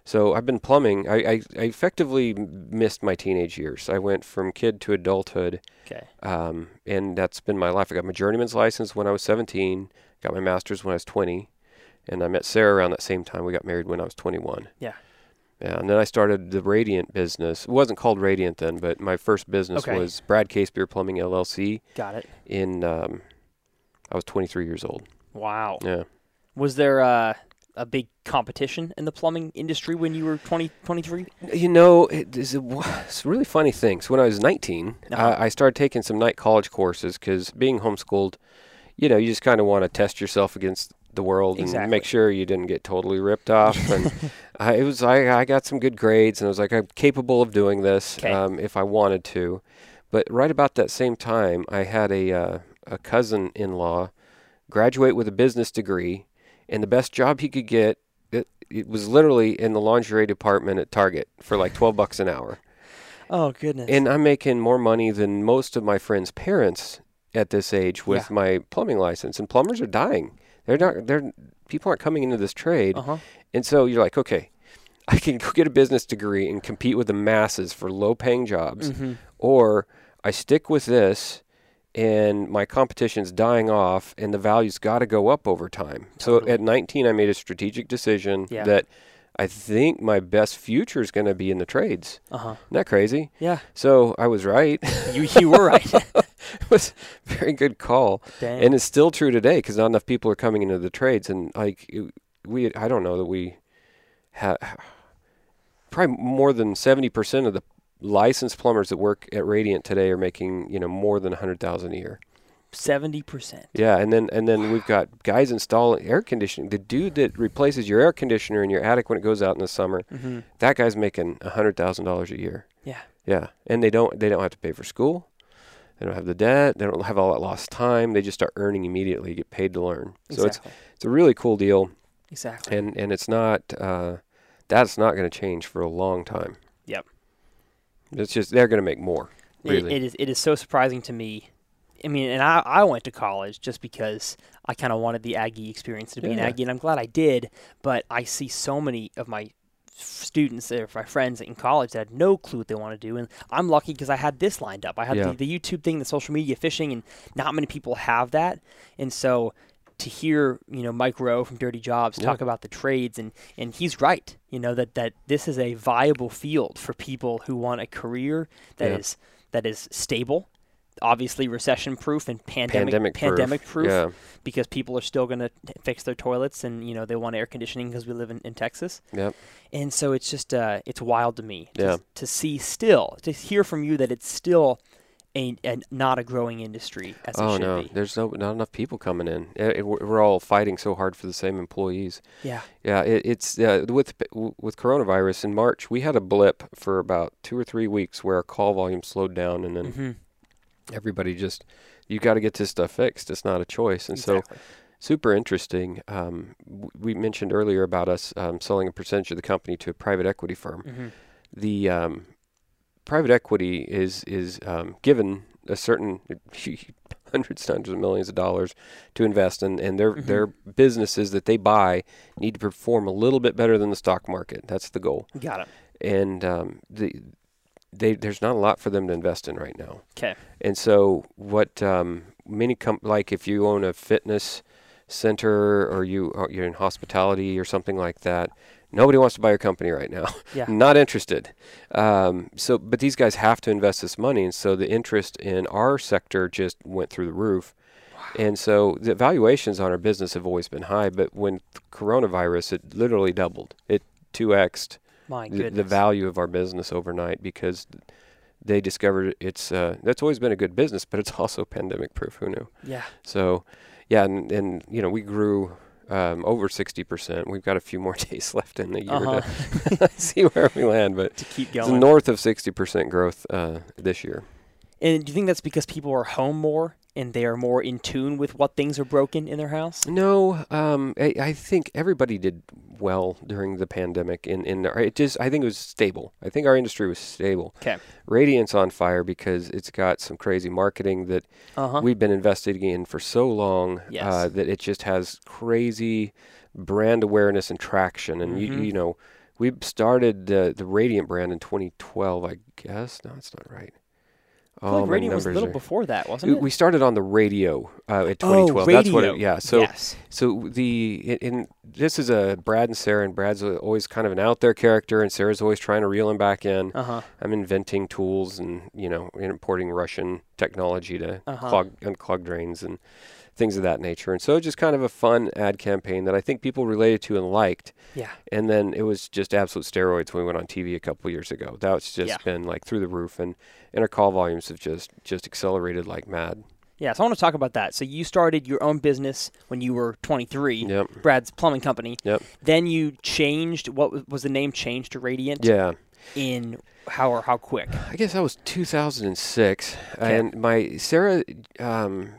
So I've been plumbing. I, I, I effectively missed my teenage years. I went from kid to adulthood, Okay. um, and that's been my life. I got my journeyman's license when I was 17, got my master's when I was 20, and I met Sarah around that same time. We got married when I was 21. Yeah. Yeah, and then I started the Radiant business. It wasn't called Radiant then, but my first business Okay. was Brad Casebeer Plumbing LLC. Got it. In um, I was 23 years old. Wow. Yeah. Was there uh, a big competition in the plumbing industry when you were 20, 23? You know, it is a, it's a really funny thing. So when I was 19, Uh-huh. I, I started taking some night college courses because being homeschooled, you know, you just kind of want to test yourself against the world and make sure you didn't get totally ripped off. And [laughs] I, it was I, I got some good grades, and I was like, I'm capable of doing this um, if I wanted to. But right about that same time, I had a uh, a cousin-in-law graduate with a business degree, and the best job he could get. It, it was literally in the lingerie department at Target for like 12 bucks an hour. Oh, goodness. And I'm making more money than most of my friends' parents at this age with Yeah. my plumbing license. And plumbers are dying. They're not. They're people aren't coming into this trade. uh huh. And so you're like, okay, [laughs] I can go get a business degree and compete with the masses for low-paying jobs, hmm or I stick with this. And my competition's dying off, and the value's got to go up over time. Totally. So at 19, I made a strategic decision Yeah. that I think my best future is going to be in the trades. Uh huh. Isn't that crazy? Yeah. So I was right. You you were right. [laughs] it was a very good call, Dang. and it's still true today because not enough people are coming into the trades, and like it- we, I don't know that we have probably more than seventy percent of the licensed plumbers that work at Radiant today are making you know more than a hundred thousand a year. Seventy percent. Yeah, and then and then we've got guys installing air conditioning. The dude that replaces your air conditioner in your attic when it goes out in the summer, Mm-hmm. that guy's making a hundred thousand dollars a year. Yeah. Yeah, and they don't they don't have to pay for school. They don't have the debt. They don't have all that lost time. They just start earning immediately. Get paid to learn. So it's it's a really cool deal, exactly. and and it's not uh, that's not going to change for a long time. It's just they're going to make more. It, it is it is so surprising to me. I mean, and I, I went to college just because I kind of wanted the Aggie experience to be an Aggie, and I'm glad I did. But I see so many of my students or my friends in college that had no clue what they want to do, and I'm lucky because I had this lined up. I had Yeah. the, the YouTube thing, the social media fishing, and not many people have that. And so to hear you know Mike Rowe from Dirty Jobs Yeah. talk about the trades, and and he's right. You know that that this is a viable field for people who want a career that is Yeah. that is stable. Obviously, recession proof and pandemic Pandemic proof. pandemic proof, Yeah. because people are still going to fix their toilets and you know they want air conditioning because we live in, in Texas. Yep. And so it's just uh, it's wild to me to, Yeah. to see still to hear from you that it's still a, a not a growing industry as it Oh should no, be. there's no not enough people coming in. Eh, eh, We're all fighting so hard for the same employees. Yeah. Yeah, it, it's uh, with with coronavirus in March. We had a blip for about two or three weeks where our call volume slowed down, and then hmm everybody just you got to get this stuff fixed. It's not a choice, and so super interesting. Um, w- we mentioned earlier about us um, selling a percentage of the company to a private equity firm. hmm The um, private equity is is um, given a certain [laughs] hundreds, hundreds of millions of dollars to invest in, and their Mhm. their businesses that they buy need to perform a little bit better than the stock market. That's the goal, Got it. and um, the they there's not a lot for them to invest in right now. 'Kay. And so what um, many com- like if you own a fitness center or you or you're in hospitality or something like that, nobody wants to buy your company right now. Yeah. [laughs] not interested. Um, so, but these guys have to invest this money, and so the interest in our sector just went through the roof. Wow. And so the valuations on our business have always been high, but when coronavirus, it literally doubled. It two xed My the, the value of our business overnight because they discovered it's uh, that's always been a good business, but it's [laughs] also pandemic proof. Who knew? Yeah. So, yeah, and, and you know we grew um, over sixty percent. We've got a few more [laughs] days left in the year Uh-huh. [laughs] to see where we land, but To keep it's going. north of sixty percent growth uh, this year. and do you think that's because people are home more and they are more in tune with what things are broken in their house? No, um, I, I think everybody did well during the pandemic. In in it just I think it was stable. I think our industry was stable. Okay. Radiant's on fire because it's got some crazy marketing that Uh huh. we've been investing in for so long Yes. uh, that it just has crazy brand awareness and traction. And you, Mhm. you know, we started uh, the Radiant brand in 2012, I guess. No, that's not right. Feel like my was a little are- before that, wasn't it? we started on the radio uh, at Oh, 2012. That's what. It, radio. yeah. So yes. so the in, this is a Brad and Sarah, and Brad's always kind of an out there character, and Sarah's always trying to reel him back in. Uh huh. I'm inventing tools and you know importing Russian technology to Uh-huh. clog unclog drains and things of that nature. And so just kind of a fun ad campaign that I think people related to and liked. Yeah. And then it was just absolute steroids when we went on TV a couple years ago. That's just Yeah. been like through the roof, and and our call volumes have just just accelerated like mad. Yeah. So I want to talk about that. So you started your own business when you were 23. Yep. Brad's plumbing company. Yep. Then you changed. What was, was the name changed to Radiant? Yeah. In how or how quick? I guess that was 2006, Okay. and my Sarah, um,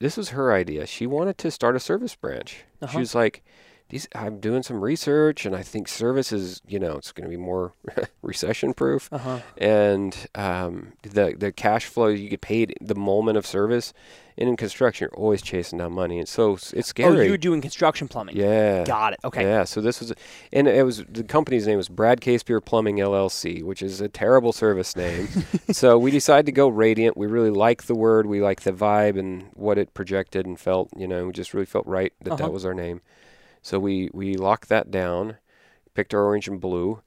this was her idea. She wanted to start a service branch. Uh-huh. She was like, "These, I'm doing some research, and I think service is, you know, it's going to be more [laughs] recession proof, Uh huh. and um, the the cash flow you get paid the moment of service, and in construction you're always chasing down money, and so it's Oh, scary. you were doing construction plumbing. yeah. Got it. Okay. Yeah, so this was, and it was the company's name was Brad Casebeer Plumbing LLC, which is a terrible service name. [laughs] so we decided to go Radiant. We really liked the word, we liked the vibe and what it projected and felt. You know, we just really felt right that Uh-huh. that was our name. So we we locked that down, picked our orange and blue,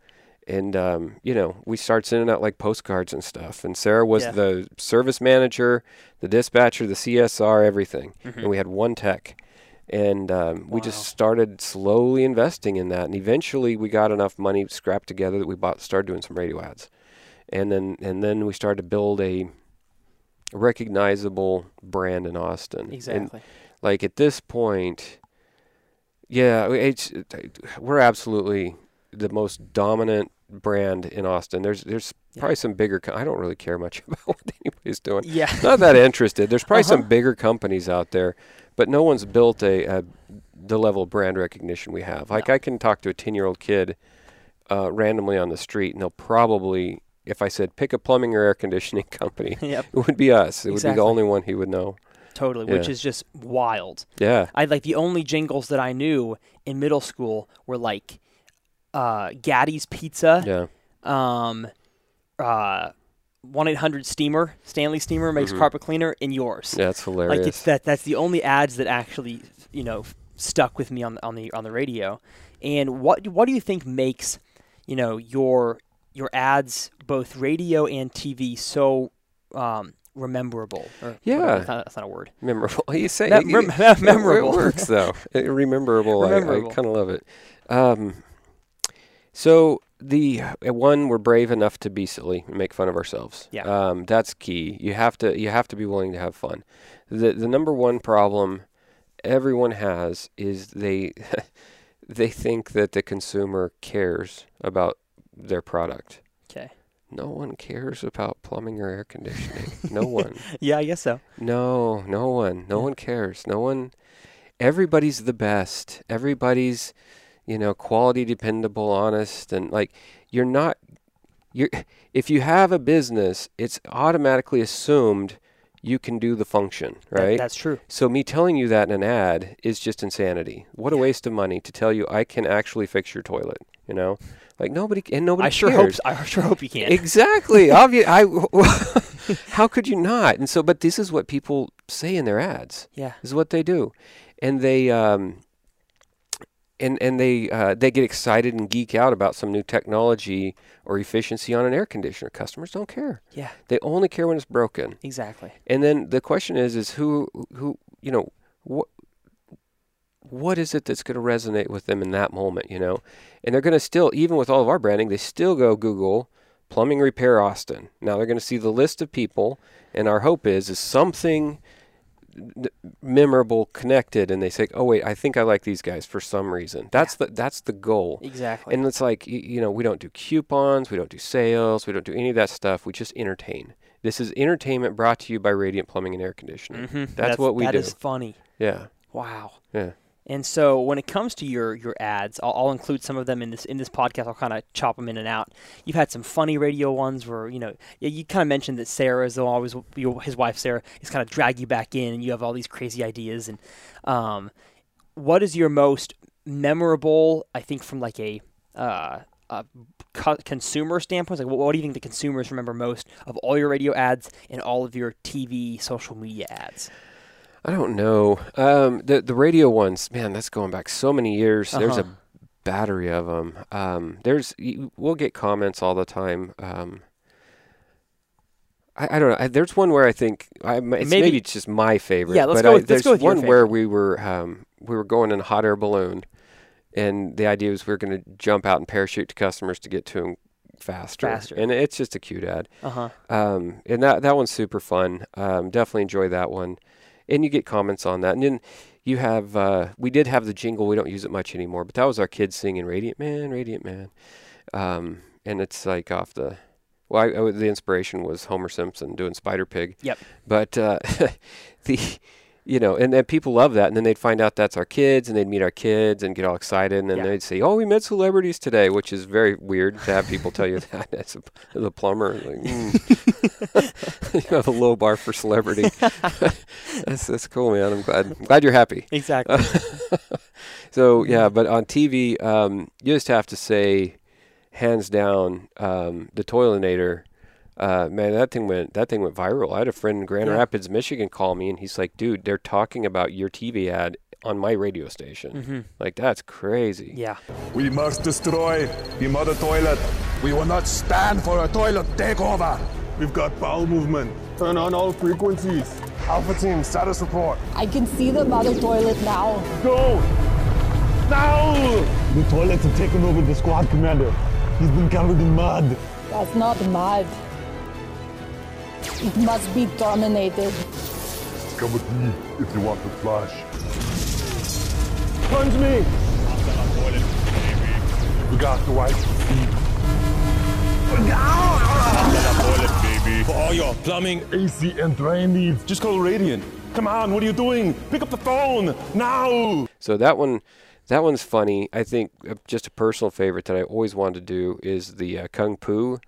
and um, you know we started sending out like postcards and stuff. And Sarah was Yeah. the service manager, the dispatcher, the CSR, everything, Mhm. and we had one tech. And um, we just started slowly investing in that, and eventually we got enough money scrapped together that we bought, started doing some radio ads, and then and then we started to build a recognizable brand in Austin. And Exactly. like at this point, yeah, it's we're absolutely the most dominant brand in Austin. There's there's Yeah. probably some bigger. Co- I don't really care much [laughs] about what anybody's doing. yeah. Not that interested. There's probably some Uh-huh. bigger companies out there, but no one's built a, a the level of brand recognition we have. Like No. I can talk to a ten year old kid uh, randomly on the street, and they'll probably. If I said pick a plumbing or air conditioning [laughs] company, [laughs] yep. it would be us. It would be the only one he would know. Totally. Which is just wild. Yeah. I like the only jingles that I knew in middle school were like uh, Gatti's Pizza, Yeah. um, uh, one eight hundred Steamer, Stanley Steamer makes Mhm. carpet cleaner, and yours. Yeah, it's hilarious. Like it's that. That's the only ads that actually you know stuck with me on the on the on the radio. And what what do you think makes you know your your ads both radio and TV so um, rememberable? Yeah. that's, not, that's not a word. memorable. [laughs] You say Mem- it- mem- it- [laughs] memorable. It works though. It- rememberable. I- I, kind of love it. Um, so the uh, one we're brave enough to be silly and make fun of ourselves. Yeah. Um, that's key. You have to you have to be willing to have fun. The the number one problem everyone has is they [laughs] they think that the consumer cares about their product. Okay. No one cares about plumbing or air conditioning. no [laughs] one. Yeah, I guess so. No, no one. No Yeah. one cares. No one. Everybody's the best. Everybody's, you know, quality, dependable, honest, and like you're not. You're if you have a business, it's automatically assumed you can do the function, That- right? that's true. so me telling you that in an ad is just insanity. What a waste of money to tell you I can actually fix your toilet. You know, like nobody and nobody I sure hope. I sure hope you can. Exactly. [laughs] Obvious. I. [laughs] how could you not? And so, but this is what people say in their ads. yeah. This is what they do, and they um. And and they uh, they get excited and geek out about some new technology or efficiency on an air conditioner. Customers don't care. Yeah. They only care when it's broken. Exactly. And then the question is, is who who you know what what is it that's going to resonate with them in that moment? You know, and they're going to still even with all of our branding, they still go Google Plumbing Repair Austin. Now they're going to see the list of people, and our hope is is something memorable connected, and they say, "Oh wait, I think I like these guys for some reason." That's the that's the goal. Exactly. And it's like you know, we don't do coupons, we don't do sales, we don't do any of that stuff. We just entertain. This is entertainment brought to you by Radiant Plumbing and Air Conditioning. Mhm. That's, what we That do. is funny. yeah, Wow. yeah. And so when it comes to your your ads, I'll, I'll include some of them in this in this podcast. I'll kind of chop them in and out. You've had some funny radio ones where you know yeah, you kind of mentioned that Sarah is always your, his wife Sarah is kind of drag you back in, and you have all these crazy ideas. And um, what is your most memorable? I think from like a uh, co- consumer standpoint, like what, what do you think the consumers remember most of all your radio ads and all of your TV social media ads? I don't know. Um, the the radio ones, man, that's going back so many years. There's Uh-huh. a battery of them. Um, there's we'll get comments all the time. Um, I, I don't know. I, there's one where I think I, it's maybe, Maybe- it's just my favorite. Yeah, let's but go I, with- let's there's go with your one where we were um, we were going in a hot air balloon, and the idea was we are going to jump out and parachute to customers to get to them faster. Faster. And it's just a cute ad. Uh huh. Um, and that that one's super fun. Um, definitely enjoy that one. And you get comments on that. And then you have uh, we did have the jingle. We don't use it much anymore, but that was our kids singing "Radiant Man, Radiant Man," um, and it's like off the. Well, I, I, the inspiration was Homer Simpson doing Spider Pig. Yep. But uh, [laughs] the you know, and then people love that, and then they'd find out that's our kids, and they'd meet our kids and get all excited, and then Yeah. they'd say, "Oh, we met celebrities today," which is very weird to have people tell you [laughs] that as a, as a plumber. Like, [laughs] mm. [laughs] you have a low bar for celebrity. that's that's cool, man. I'm glad. I'm glad you're happy. Exactly. So yeah, but on TV, um, you just have to say, hands down, um, the Toilinator. Uh, man, that thing went that thing went viral. I had a friend in Grand Yeah. Rapids, Michigan, call me, and he's like, "Dude, they're talking about your TV ad on my radio station. hmm Like that's crazy." Yeah. We must destroy the mother toilet. We will not stand for a toilet takeover. We've got bowel movement. Turn on all frequencies. Alpha team, status report. I can see the mother toilet now. Go! Now! The toilets have taken over the squad commander. He's been covered in mud. That's not mud. It must be dominated. Come with me if you want to flash. Punch me! We got the white And oh, oh, baby. For all your plumbing, AC and drain needs. just call Radiant. Come on, what are you doing? Pick up the phone now! So that one, that one's funny. I think uh, just a personal favorite that I always wanted to do is the uh, Kung Pu.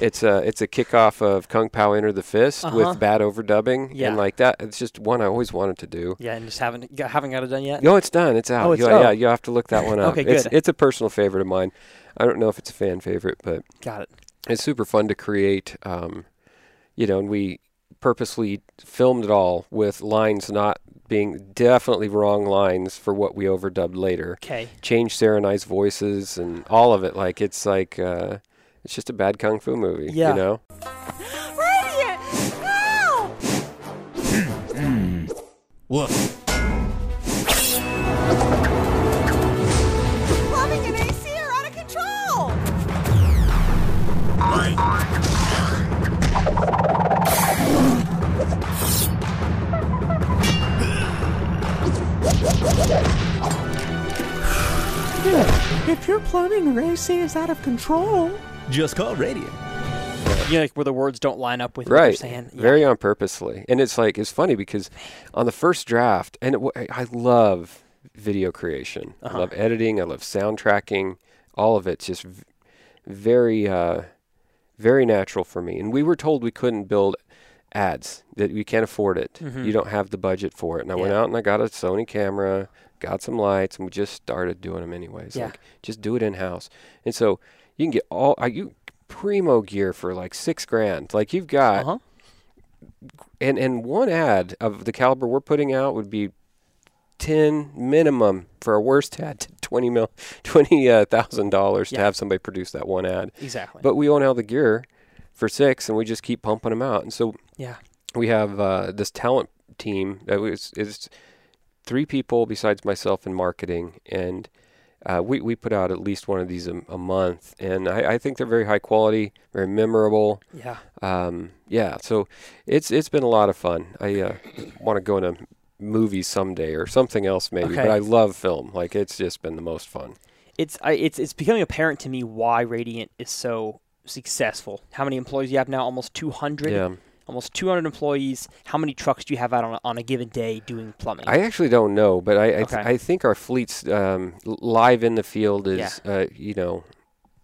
It's a it's a kickoff of Kung Pow Enter the Fist Uh-huh. with bad overdubbing Yeah. and like that. It's just one I always wanted to do. Yeah, and just haven't got, haven't got it done yet. No, it's done. It's out. Oh, it's- yeah, oh. yeah, you have to look that one [laughs] up. Okay, It's good. it's a personal favorite of mine. I don't know if it's a fan favorite, but Got it. it's super fun to create. Um, you know, and we purposely filmed it all with lines not being definitely wrong lines for what we overdubbed later. Okay. Change Sarah and I's voices and all of it. Like it's like uh, it's just a bad kung fu movie. Yeah. You know. Radiant! No! Look, Plumbing and AC are out of control! If your plumbing or AC is out of control, just call radio. You know, like where the words don't line up with what you're Right. saying. Yeah. Very on purposely. And it's like it's funny because on the first draft, and it, w- I love video creation. Uh-huh. I love editing. I love soundtracking. All of it's just v- very, uh, very natural for me. And we were told we couldn't build ads that we can't afford it. You don't have the budget for it. And I went Mm-hmm. Out and I got a Sony camera, got some lights, and we just started doing them anyways. Yeah. Like just do it in house. And so you can get all uh, you primo gear for like six grand. Like you've got Uh-huh. and and one ad of the caliber we're putting out would be ten minimum for a worst ad to [laughs] twenty mil twenty uh, thousand dollars Yeah. to have somebody produce that one ad. Exactly. But we own all the gear for six, and we just keep pumping them out. And so yeah. we have uh, this talent team that was is three people besides myself in marketing, and Uh, we we put out at least one of these a, a month, and I, I think they're very high quality, very memorable. Yeah. Um, yeah, so it's it's been a lot of fun. I uh, want to go into movies someday or something else maybe, Okay. but I love film. Like it's just been the most fun. It's I, it's it's becoming apparent to me why Radiant is so successful. How many employees you have now? Almost 200. Yeah. Almost 200 employees. How many trucks do you have out on a, on a given day doing plumbing? I actually don't know, but I I, th- Okay. I think our fleet's um, live in the field is Yeah. uh, you know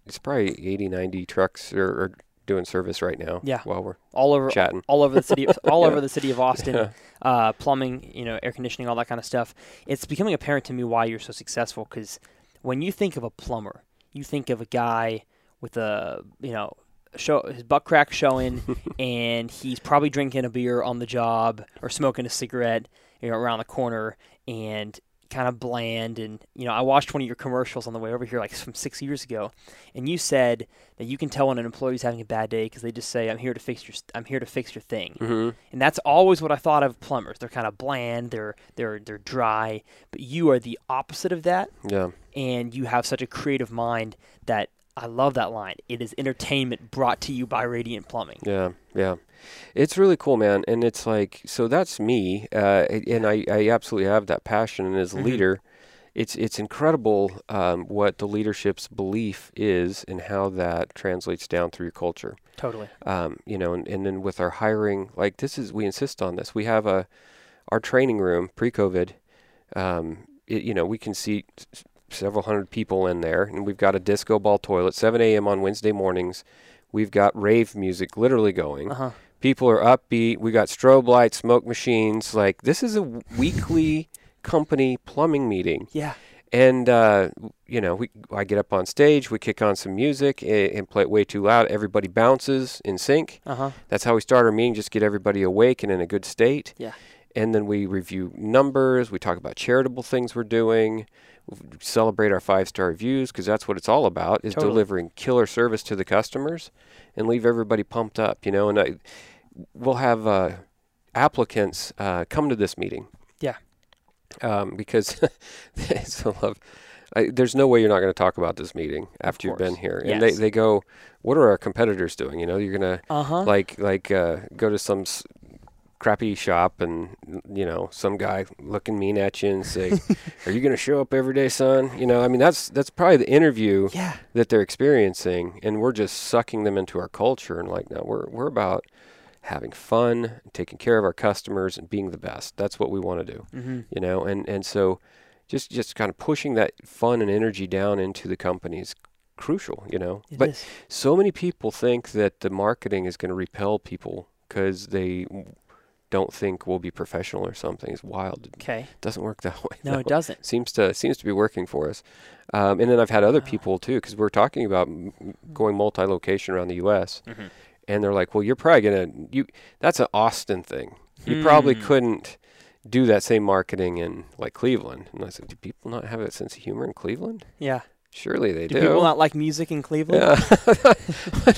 it's probably 80, 90 trucks are, are doing service right now. Yeah. while we're all over chatting. all over the city [laughs] all Yeah. over the city of Austin. Yeah. Uh, plumbing, you know, air conditioning, all that kind of stuff. It's becoming apparent to me why you're so successful because when you think of a plumber, you think of a guy with a you know show his butt crack showing, [laughs] and he's probably drinking a beer on the job or smoking a cigarette, you know, around the corner, and kind of bland. And you know, I watched one of your commercials on the way over here, like from six years ago, and you said that you can tell when an employee's having a bad day because they just say, "I'm here to fix your, st- I'm here to fix your thing." Mhm. And that's always what I thought of plumbers. They're kind of bland, they're they're they're dry, but you are the opposite of that Yeah. and you have such a creative mind that I love that line. It is entertainment brought to you by Radiant Plumbing. Yeah, yeah, it's really cool, man. And it's like, so that's me, uh, and I, I absolutely have that passion. And as a Mhm. leader, it's it's incredible um, what the leadership's belief is and how that translates down through your culture. Totally. Um, you know, and, and then with our hiring, like this is we insist on this. We have a our training room pre-COVID. Um, it, you know, we can seat s- several hundred people in there, and we've got a disco ball toilet. 7 a.m. on Wednesday mornings. We've got rave music literally going. Uh-huh. People are upbeat. We got strobe lights, smoke machines. Like this is a weekly company plumbing meeting. Yeah. And uh, you know, we I get up on stage, we kick on some music and, and play it way too loud. Everybody bounces in sync. Uh-huh. That's how we start our meeting. Just get everybody awake and in a good state. Yeah. And then we review numbers. We talk about charitable things we're doing. Celebrate our five star reviews because that's what it's all about: is Totally. delivering killer service to the customers and leave everybody pumped up. You know, and I, we'll have uh, applicants uh, come to this meeting Yeah. um, because [laughs] it's a love. I, there's no way you're not going to talk about this meeting after you've been here. And they, Yes. they go, what are our competitors doing? You know, you're gonna Uh-huh. like like uh, go to some crappy shop and you know some guy looking mean at you and say, "Are you going to show up every day, son?" You know, I mean that's that's probably the interview Yeah. that they're experiencing, and we're just sucking them into our culture and like, no, we're we're about having fun, taking care of our customers, and being the best. That's what we want to do. Mhm. You know, and and so just just kind of pushing that fun and energy down into the company is crucial. You know, It but is. so many people think that the marketing is going to repel people because they don't think we'll be professional or something. It's wild. Okay. It doesn't work [laughs] that way. No, it doesn't. Seems to seems to be working for us. Um, and then I've had other people too, because we're talking about m- m- going multi-location around the U.S. Mhm. And they're like, "Well, you're probably gonna you. That's an Austin thing. You probably Hmm. couldn't do that same marketing in like Cleveland." And I said, "Do people not have a sense of humor in Cleveland? Yeah. Surely they Do do." people not like music in Cleveland? Yeah,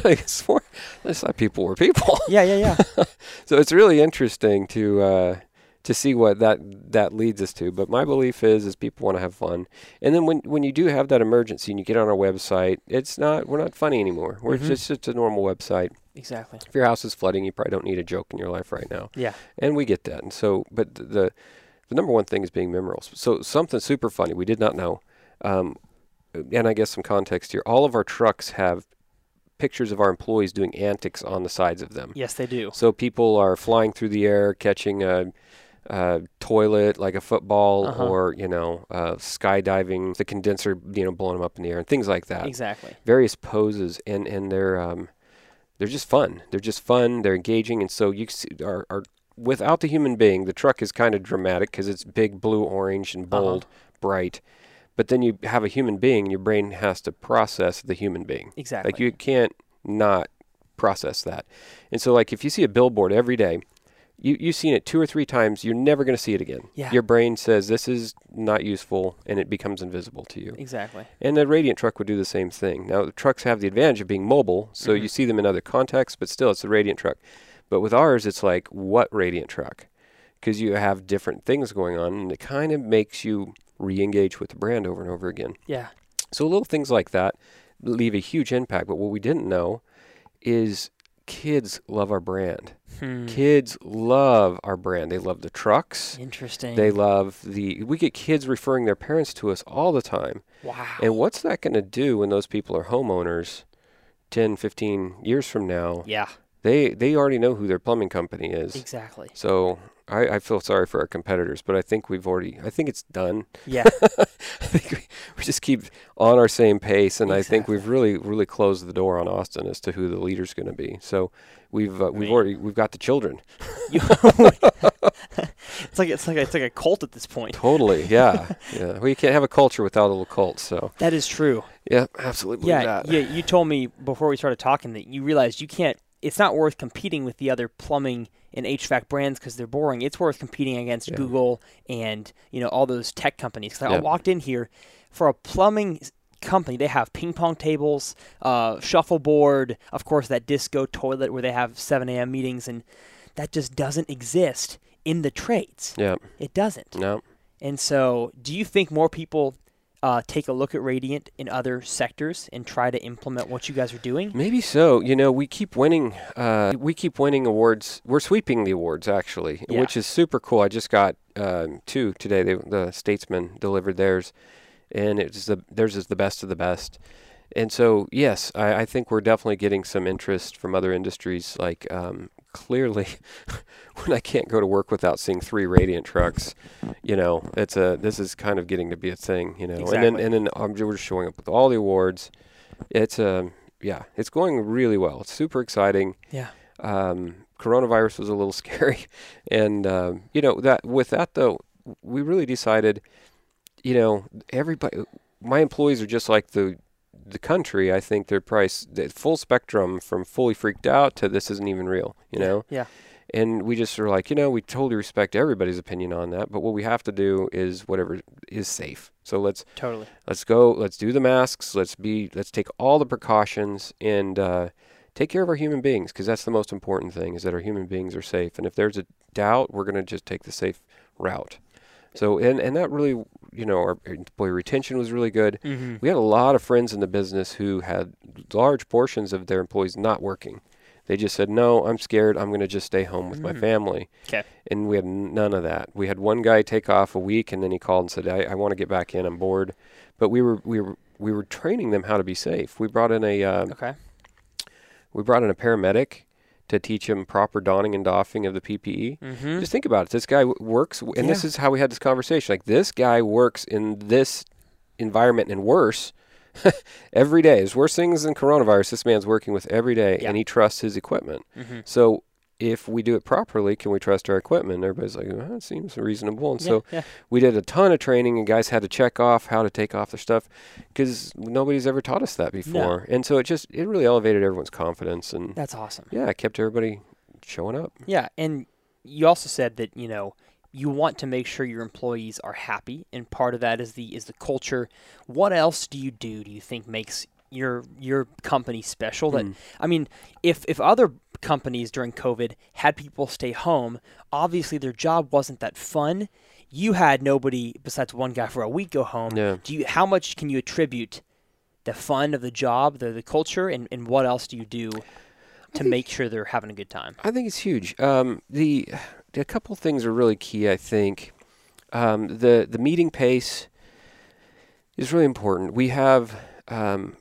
I swore I thought people were people. Yeah, yeah, yeah. [laughs] so it's really interesting to uh, to see what that that leads us to. But my belief is is people want to have fun, and then when when you do have that emergency and you get on our website, it's not we're not funny anymore. We're Mhm. just just a normal website. Exactly. If your house is flooding, you probably don't need a joke in your life right now. Yeah. and we get that. And so, but the the, the number one thing is being memorable. So something super funny we did not know. Um, and I guess some context here. All of our trucks have pictures of our employees doing antics on the sides of them. Yes, they do. So people are flying through the air, catching a, a toilet like a football, Uh-huh. or you know, uh, skydiving, the condenser, you know, blowing them up in the air, and things like that. Exactly. Various poses, and and they're um, they're just fun. They're just fun. They're engaging, and so you see, are are without the human being, the truck is kind of dramatic because it's big, blue, orange, and Uh-huh. bold, bright. But then you have a human being, and your brain has to process the human being. Exactly. Like you can't not process that. And so like if you see a billboard every day, you you've seen it two or three times, you're never going to see it again. Yeah. Your brain says this is not useful and it becomes invisible to you. Exactly. And the Radiant truck would do the same thing. Now the trucks have the advantage of being mobile, so Mm-hmm. you see them in other contexts, but still it's the Radiant truck. But with ours it's like what Radiant truck? Because you have different things going on and it kind of makes you re-engage with the brand over and over again. Yeah. So little things like that leave a huge impact. But what we didn't know is kids love our brand. Hmm. Kids love our brand. They love the trucks. Interesting. They love the. We get kids referring their parents to us all the time. wow. And what's that going to do when those people are homeowners 10, 15 years from now? yeah. They they already know who their plumbing company is. Exactly. So I, I feel sorry for our competitors, but I think we've already. I think it's done. Yeah. [laughs] I think we, we just keep on our same pace, and I think we've really really closed the door on Austin as to who the leader's going to be. So we've uh, we've already we've got the children. [laughs] [laughs] It's like it's like it's like a cult at this point. Totally, yeah, yeah. Well, you can't have a culture without a little cult. So That is true. yeah, absolutely. Yeah, that. yeah. You told me before we started talking that you realized you can't. It's not worth competing with the other plumbing and HVAC brands because they're boring. It's worth competing against Yeah. Google and you know all those tech companies. Because I walked in here for a plumbing company. They have ping pong tables, uh, shuffleboard, of course that disco toilet where they have 7 a.m. meetings, and that just doesn't exist in the trades. Yeah, It doesn't. no. And so, do you think more people uh, take a look at Radiant in other sectors and try to implement what you guys are doing? Maybe so. You know, we keep winning. Uh, we keep winning awards. We're sweeping the awards actually, Yeah. which is super cool. I just got um, two today. They, the Statesman delivered theirs, and it's the theirs is the best of the best. And so, yes, I, I think we're definitely getting some interest from other industries. Like um, clearly, [laughs] when I can't go to work without seeing three Radiant trucks, you know, it's a this is kind of getting to be a thing. You know, and Exactly. then and then um, we're just showing up with all the awards. It's um yeah, it's going really well. It's super exciting. Yeah. Um, coronavirus was a little [laughs] scary, and um, you know that with that though, we really decided, you know, everybody, my employees are just like the the country. I think their price, the full spectrum from fully freaked out to this isn't even real. You know, Yeah. and we just are like, you know, we totally respect everybody's opinion on that, but what we have to do is whatever is safe. So let's Totally. let's go let's do the masks let's be let's take all the precautions and uh, take care of our human beings because that's the most important thing is that our human beings are safe and if there's a doubt we're going to just take the safe route so and and that really you know our employee retention was really good Mm-hmm. we had a lot of friends in the business who had large portions of their employees not working they just said no i'm scared i'm going to just stay home with my family Okay. and we had none of that. We had one guy take off a week, and then he called and said, "I, I want to get back in. I'm bored." But we were we were we were training them how to be safe. We brought in a uh, Okay. we brought in a paramedic to teach him proper donning and doffing of the PPE. Mm-hmm. Just think about it. This guy w- works, and this is how we had this conversation. Like this guy works in this environment and worse [laughs] every day. There's worse things than coronavirus. This man's working with every day, Yeah. and he trusts his equipment. Mhm. So if we do it properly, can we trust our equipment? Everybody's like, well, that seems reasonable. And so yeah. we did a ton of training, and guys had to check off how to take off their stuff because nobody's ever taught us that before. And so it just it really elevated everyone's confidence, and That's awesome. yeah, it kept everybody showing up. Yeah, and you also said that you know you want to make sure your employees are happy, and part of that is the is the culture. What else do you do? Do you think makes your your company special? That hmm. I mean, if if other companies during COVID had people stay home, obviously their job wasn't that fun. You had nobody besides one guy for a week go home. Yeah. Do you? How much can you attribute the fun of the job, the the culture, and and what else do you do? To make sure they're having a good time. I think it's huge. Um, the a couple things are really key. I think um, the the meeting pace is really important. We have um,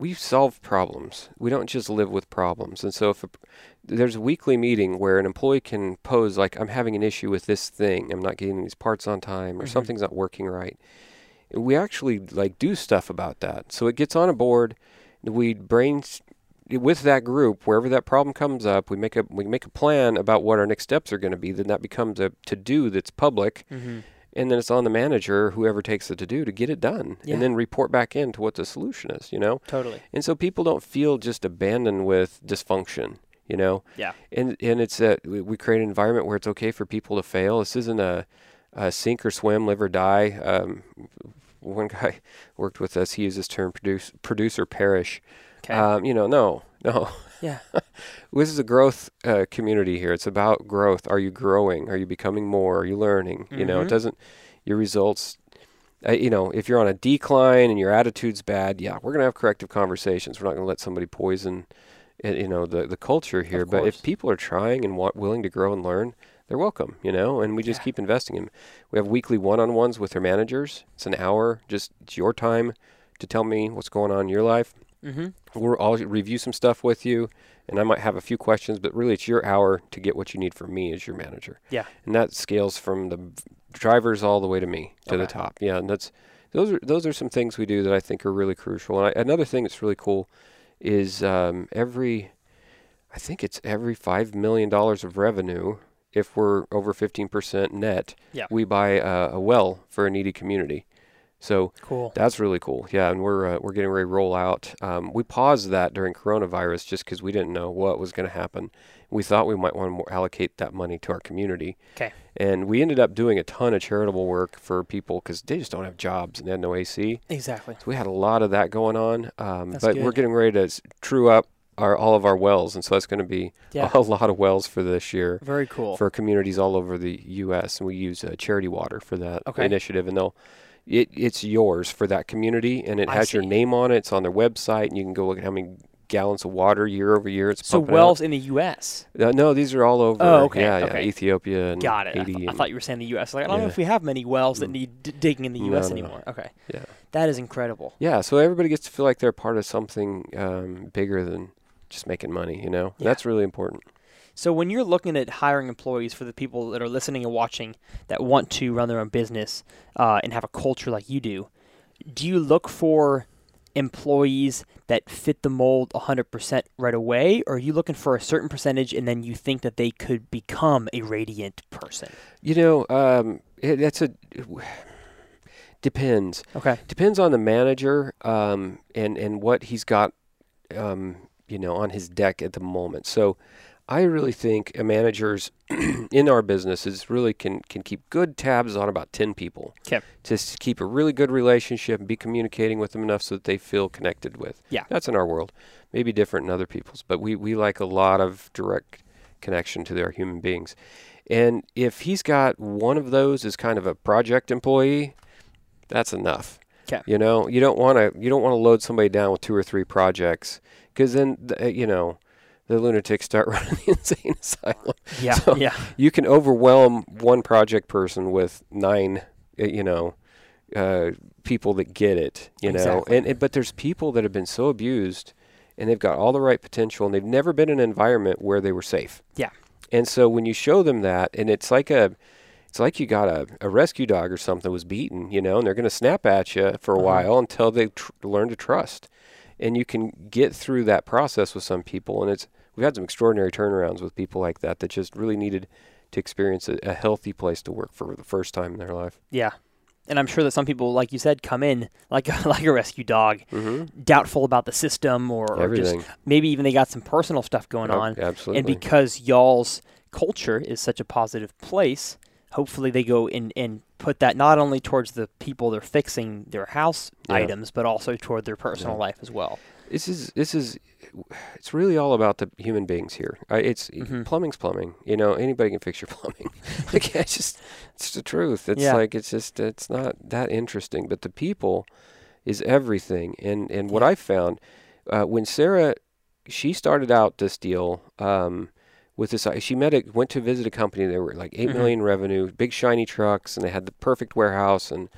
we solve problems. We don't just live with problems. And so if a, there's a weekly meeting where an employee can pose like I'm having an issue with this thing, I'm not getting these parts on time, or something's not working right. We actually like do stuff about that. So it gets on a board. We brain with that group, wherever that problem comes up, we make a we make a plan about what our next steps are going to be. Then that becomes a to do that's public, Mm-hmm. And then it's on the manager, whoever takes the to do, to get it done, Yeah. and then report back in to what the solution is. You know, Totally. and so people don't feel just abandoned with dysfunction. You know, Yeah. and and it's a we we create an environment where it's okay for people to fail. This isn't a, a sink or swim, live or die. Um, one guy [laughs] worked with us. He used this term, produce, producer perish. Okay. Um, you know, no, [laughs] no. Yeah. [laughs] This is a growth uh, community here. It's about growth. Are you growing? Are you becoming more? Are you learning? You know, it Mhm. doesn't. your results. Uh, you know, if you're on a decline and your attitude's bad, yeah, we're gonna have corrective conversations. We're not gonna let somebody poison, uh, you know, the the culture here. But if people are trying and wa- willing to grow and learn, they're welcome. You know, and we just keep investing in. We have weekly one-on-ones with their managers. It's an hour, just it's your time to tell me what's going on in your life. Mm-hmm. We'll I'll review some stuff with you, and I might have a few questions, but really it's your hour to get what you need from me as your manager. Yeah. And that scales from the drivers all the way to me to the top. Yeah, and that's those are those are some things we do that I think are really crucial. And I, another thing that's really cool is um, every, I think it's every five million dollars of revenue. If we're over 15% net, Yeah. we buy a, a well for a needy community. So Cool. that's really cool. Yeah, and we're uh, we're getting ready to roll out. Um, we paused that during coronavirus just because we didn't know what was going to happen. We thought we might want to allocate that money to our community, Okay. and we ended up doing a ton of charitable work for people because they just don't have jobs and they had no AC. Exactly. So we had a lot of that going on. Um, but we're getting ready to true up our all of our wells, and so that's going to be Yeah. [laughs] a lot of wells for this year Very cool. for communities all over the U.S. and we use uh, Charity Water for that Okay. initiative, and they'll it, it's yours for that community, and it I has your name on it. It's on their website, and you can go look at how many gallons of water year over year it's so wells in the U.S. Out. Uh, no, these are all over. Oh, okay, Yeah, yeah, okay. Ethiopia and Got it. I, th- I thought you were saying the U.S. Like I don't know if we have many wells that Mm. need d- digging in the U.S. no, no. anymore. Okay. Yeah. That is incredible. Yeah, so everybody gets to feel like they're part of something um, bigger than just making money. You know, Yeah. that's really important. So when you're looking at hiring employees for the people that are listening and watching that want to run their own business uh, and have a culture like you do, do you look for employees that fit the mold 100% right away, or are you looking for a certain percentage and then you think that they could become a radiant person? You know, um, it, that's a depends. Okay. Depends on the manager um, and and what he's got, um, you know, on his deck at the moment. So, I really think a manager's [clears throat] in our businesses really can can keep good tabs on about ten people. to keep a really good relationship and be communicating with them enough so that they feel connected with. Yeah. That's in our world. Maybe different in other people's, but we we like a lot of direct connection to their human beings. And if he's got one of those as kind of a project employee, that's enough. 'Kay. You know, you don't want to you don't want to load somebody down with two or three projects because then the, you know the lunatics start [laughs] running the insane asylum. Yeah. So yeah. You can overwhelm one project person with nine, uh, you know, uh, people that get it. You know, Exactly. and, and but there's people that have been so abused, and they've got all the right potential, and they've never been in an environment where they were safe. Yeah. And so when you show them that, and it's like a, it's like you got a, a rescue dog or something that was beaten, you know, and they're going to snap at you for a Uh-huh. while until they tr- learn to trust. And you can get through that process with some people, and it's we've had some extraordinary turnarounds with people like that that just really needed to experience a, a healthy place to work for the first time in their life. Yeah. And I'm sure that some people, like you said, come in like a, [laughs] like a rescue dog, Mm-hmm. doubtful about the system, or, or just Everything. maybe even they got some personal stuff going Oh, on. absolutely. And because y'all's culture is such a positive place, hopefully they go in and put that not only towards the people they're fixing their house Yeah. items, but also toward their personal Yeah. life as well. This is this is it's really all about the human beings here. I, it's Mhm. plumbing's plumbing. You know, anybody can fix your [laughs] plumbing. [laughs] like it's just it's the truth. It's Yeah. like it's just it's not that interesting. But the people is everything. And and what. I found uh, when Sarah she started out this deal um, with this. She met a went to visit a company. They were like eight Mhm. million revenue, big shiny trucks, and they had the perfect warehouse and.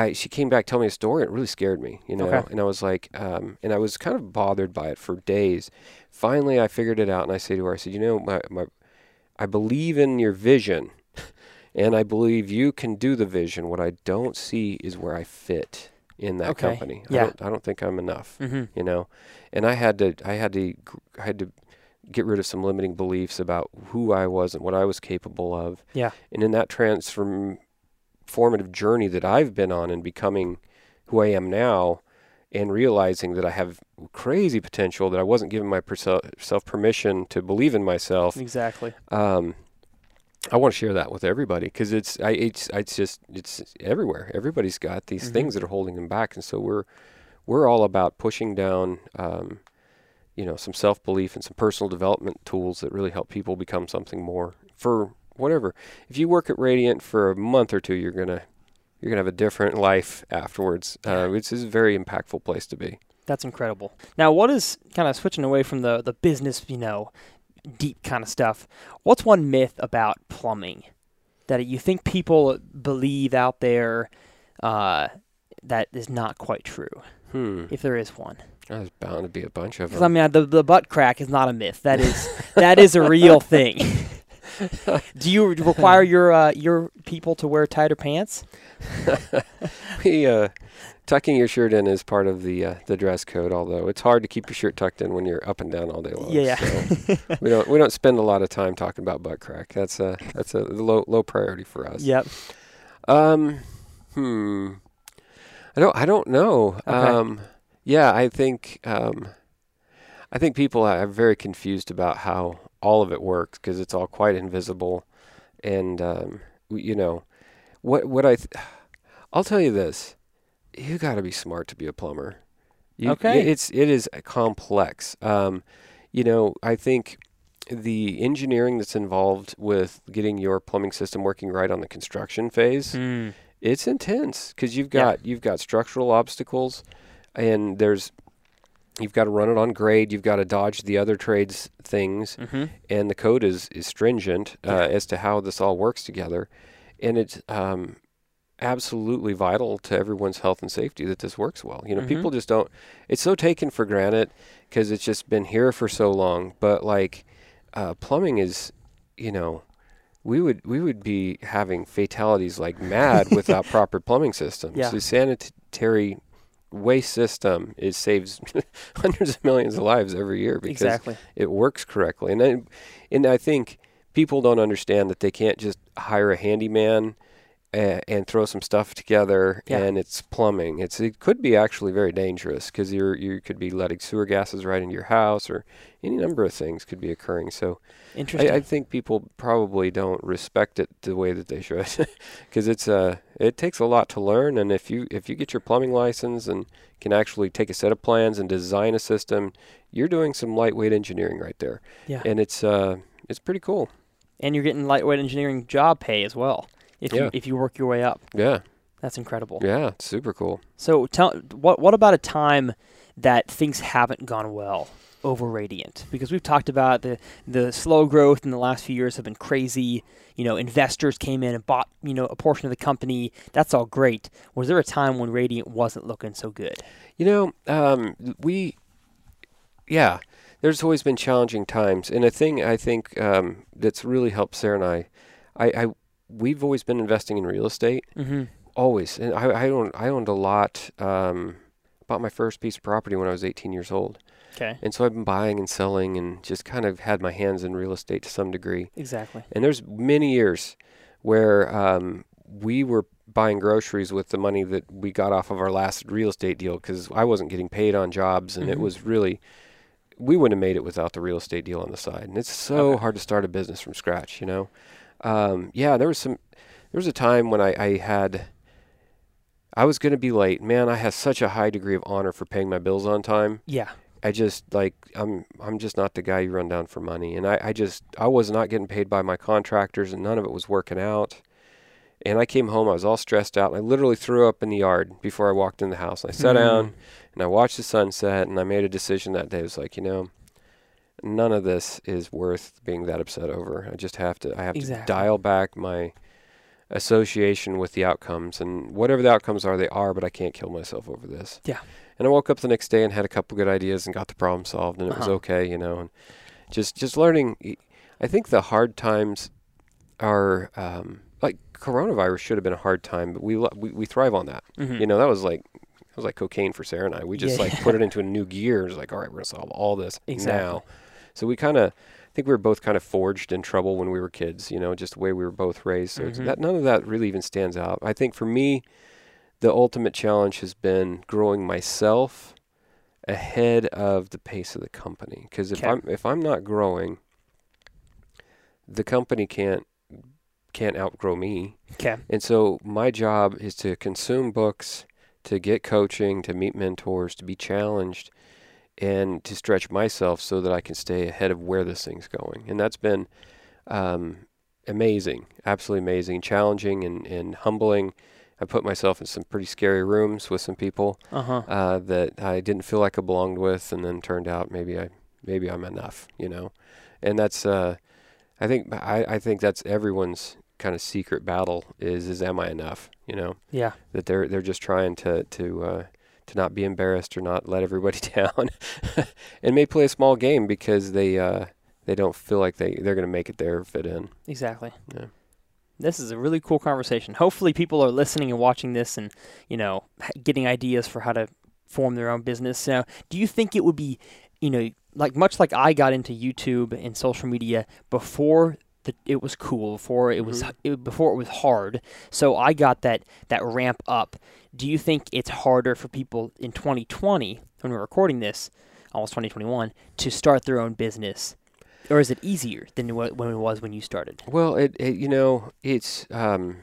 I she came back telling me a story. and It really scared me, you know. Okay. And I was like, um, and I was kind of bothered by it for days. Finally, I figured it out, and I say to her, I said, you know, my, my I believe in your vision, [laughs] and I believe you can do the vision. What I don't see is where I fit in that Okay. company. Yeah. I don't, I don't think I'm enough, Mm-hmm. you know. And I had to, I had to, I had to get rid of some limiting beliefs about who I was and what I was capable of. Yeah. And in that transform formative journey that I've been on in becoming who I am now and realizing that I have crazy potential that I wasn't giving myself permission to believe in myself. Exactly. Um, I want to share that with everybody because it's I it's it's just it's everywhere. Everybody's got these Mhm. things that are holding them back, and so we're we're all about pushing down, um, you know, some self belief and some personal development tools that really help people become something more for whatever. If you work at Radiant for a month or two, you're gonna you're gonna have a different life afterwards. Uh, it's, it's a very impactful place to be. That's incredible. Now, what is kind of switching away from the the business, you know, deep kind of stuff? What's one myth about plumbing that you think people believe out there uh, that is not quite true, Hmm. if there is one? There's bound to be a bunch of Because I mean, the the butt crack is not a myth. That is that is a real thing. [laughs] [laughs] Do you require your uh, your people to wear tighter pants? [laughs] we, uh, tucking your shirt in is part of the uh, the dress code. Although it's hard to keep your shirt tucked in when you're up and down all day long. Yeah. so [laughs] we don't we don't spend a lot of time talking about butt crack. That's a that's a low low priority for us. Yep. Um, hmm. I don't. I don't know. Okay. Um, yeah, I think. Um, I think people are very confused about how all of it works because it's all quite invisible, and um, you know, what what I. Th- [sighs] I'll tell you this: you got to be smart to be a plumber. You, Okay. It's it is complex. Um, you know, I think the engineering that's involved with getting your plumbing system working right on the construction phase Hmm. it's intense because you've Yeah. got you've got structural obstacles and there's you've got to run it on grade you've got to dodge the other trades things Mhm. and the code is is stringent uh, as to how this all works together and it's um, absolutely vital to everyone's health and safety that this works well you know Mhm. people just don't it's so taken for granted because it's just been here for so long but like uh, plumbing is you know we would we would be having fatalities like mad [laughs] without proper plumbing systems. Yeah. The sanitary waste system it saves [laughs] hundreds of millions of lives every year because Exactly. it works correctly. And I, and I think people don't understand that they can't just hire a handyman and, and throw some stuff together Yeah. and it's plumbing. It's it could be actually very dangerous because you're you could be letting sewer gases right into your house or any number of things could be occurring. So Interesting. I, I think people probably don't respect it the way that they should, [laughs] because it's uh it takes a lot to learn. And if you if you get your plumbing license and can actually take a set of plans and design a system, you're doing some lightweight engineering right there. Yeah. And it's uh it's pretty cool. and you're getting lightweight engineering job pay as well if you if you work your way up. Yeah. That's incredible. Yeah. It's super cool. So tell what what about a time that things haven't gone well over Radiant? Because we've talked about the the slow growth in the last few years have been crazy. You know, investors came in and bought you know a portion of the company. That's all great. Was there a time when Radiant wasn't looking so good? You know, um, we, yeah, there's always been challenging times, and a thing I think um, that's really helped Sarah and I, I, I, we've always been investing in real estate, Mm-hmm. always, and I, I owned, I owned a lot. Um, bought my first piece of property when I was 18 years old, Okay. and so I've been buying and selling, and just kind of had my hands in real estate to some degree. Exactly. And there's many years where um, we were buying groceries with the money that we got off of our last real estate deal because I wasn't getting paid on jobs, and it Mhm. was really we wouldn't have made it without the real estate deal on the side. And it's so Okay. hard to start a business from scratch, you know. Um, yeah, there was some. There was a time when I, I had. I was going to be late. Man, I have such a high degree of honor for paying my bills on time. Yeah. I just like I'm I'm just not the guy you run down for money, and I, I just I was not getting paid by my contractors, and none of it was working out. And I came home, I was all stressed out. And I literally threw up in the yard before I walked in the house. And I sat Hmm. down and I watched the sunset, and I made a decision that day. It was like, you know, none of this is worth being that upset over. I just have to I have Exactly. to dial back my association with the outcomes, and whatever the outcomes are, they are. But I can't kill myself over this. Yeah. And I woke up the next day and had a couple good ideas and got the problem solved, and it was Uh-huh. okay, you know. And just just learning. I think the hard times are um, like coronavirus should have been a hard time, but we lo- we, we thrive on that. Mhm. You know, that was like that was like cocaine for Sarah and I. We just Yeah. like put it into a new gear. It's like, all right, we're gonna solve all this [laughs] Exactly. now. So we kind of, I think we were both kind of forged in trouble when we were kids. You know, just the way we were both raised. So Mhm. that none of that really even stands out. I think for me, the ultimate challenge has been growing myself ahead of the pace of the company. Because if Okay. I'm if I'm not growing, the company can't can't outgrow me. Okay. And so my job is to consume books, to get coaching, to meet mentors, to be challenged, and to stretch myself so that I can stay ahead of where this thing's going. And that's been, um, amazing, absolutely amazing, challenging and, and humbling. I put myself in some pretty scary rooms with some people Uh-huh. uh, that I didn't feel like I belonged with, and then turned out maybe I maybe I'm enough, you know. And that's uh, I think I, I think that's everyone's kind of secret battle is is am I enough, you know? Yeah. That they're they're just trying to to uh, to not be embarrassed or not let everybody [laughs] down, and may play a small game because they uh, they don't feel like they they're going to make it there or fit in. Exactly. Yeah. This is a really cool conversation. Hopefully, people are listening and watching this, and you know, getting ideas for how to form their own business. Now, do you think it would be, you know, like much like I got into YouTube and social media before the, it was cool, before it was it, before it was hard. So I got that that ramp up. Do you think it's harder for people in 2020 when we're recording this, almost 2021, to start their own business? Or is it easier than wh- when it was when you started? Well, it, it you know it's um,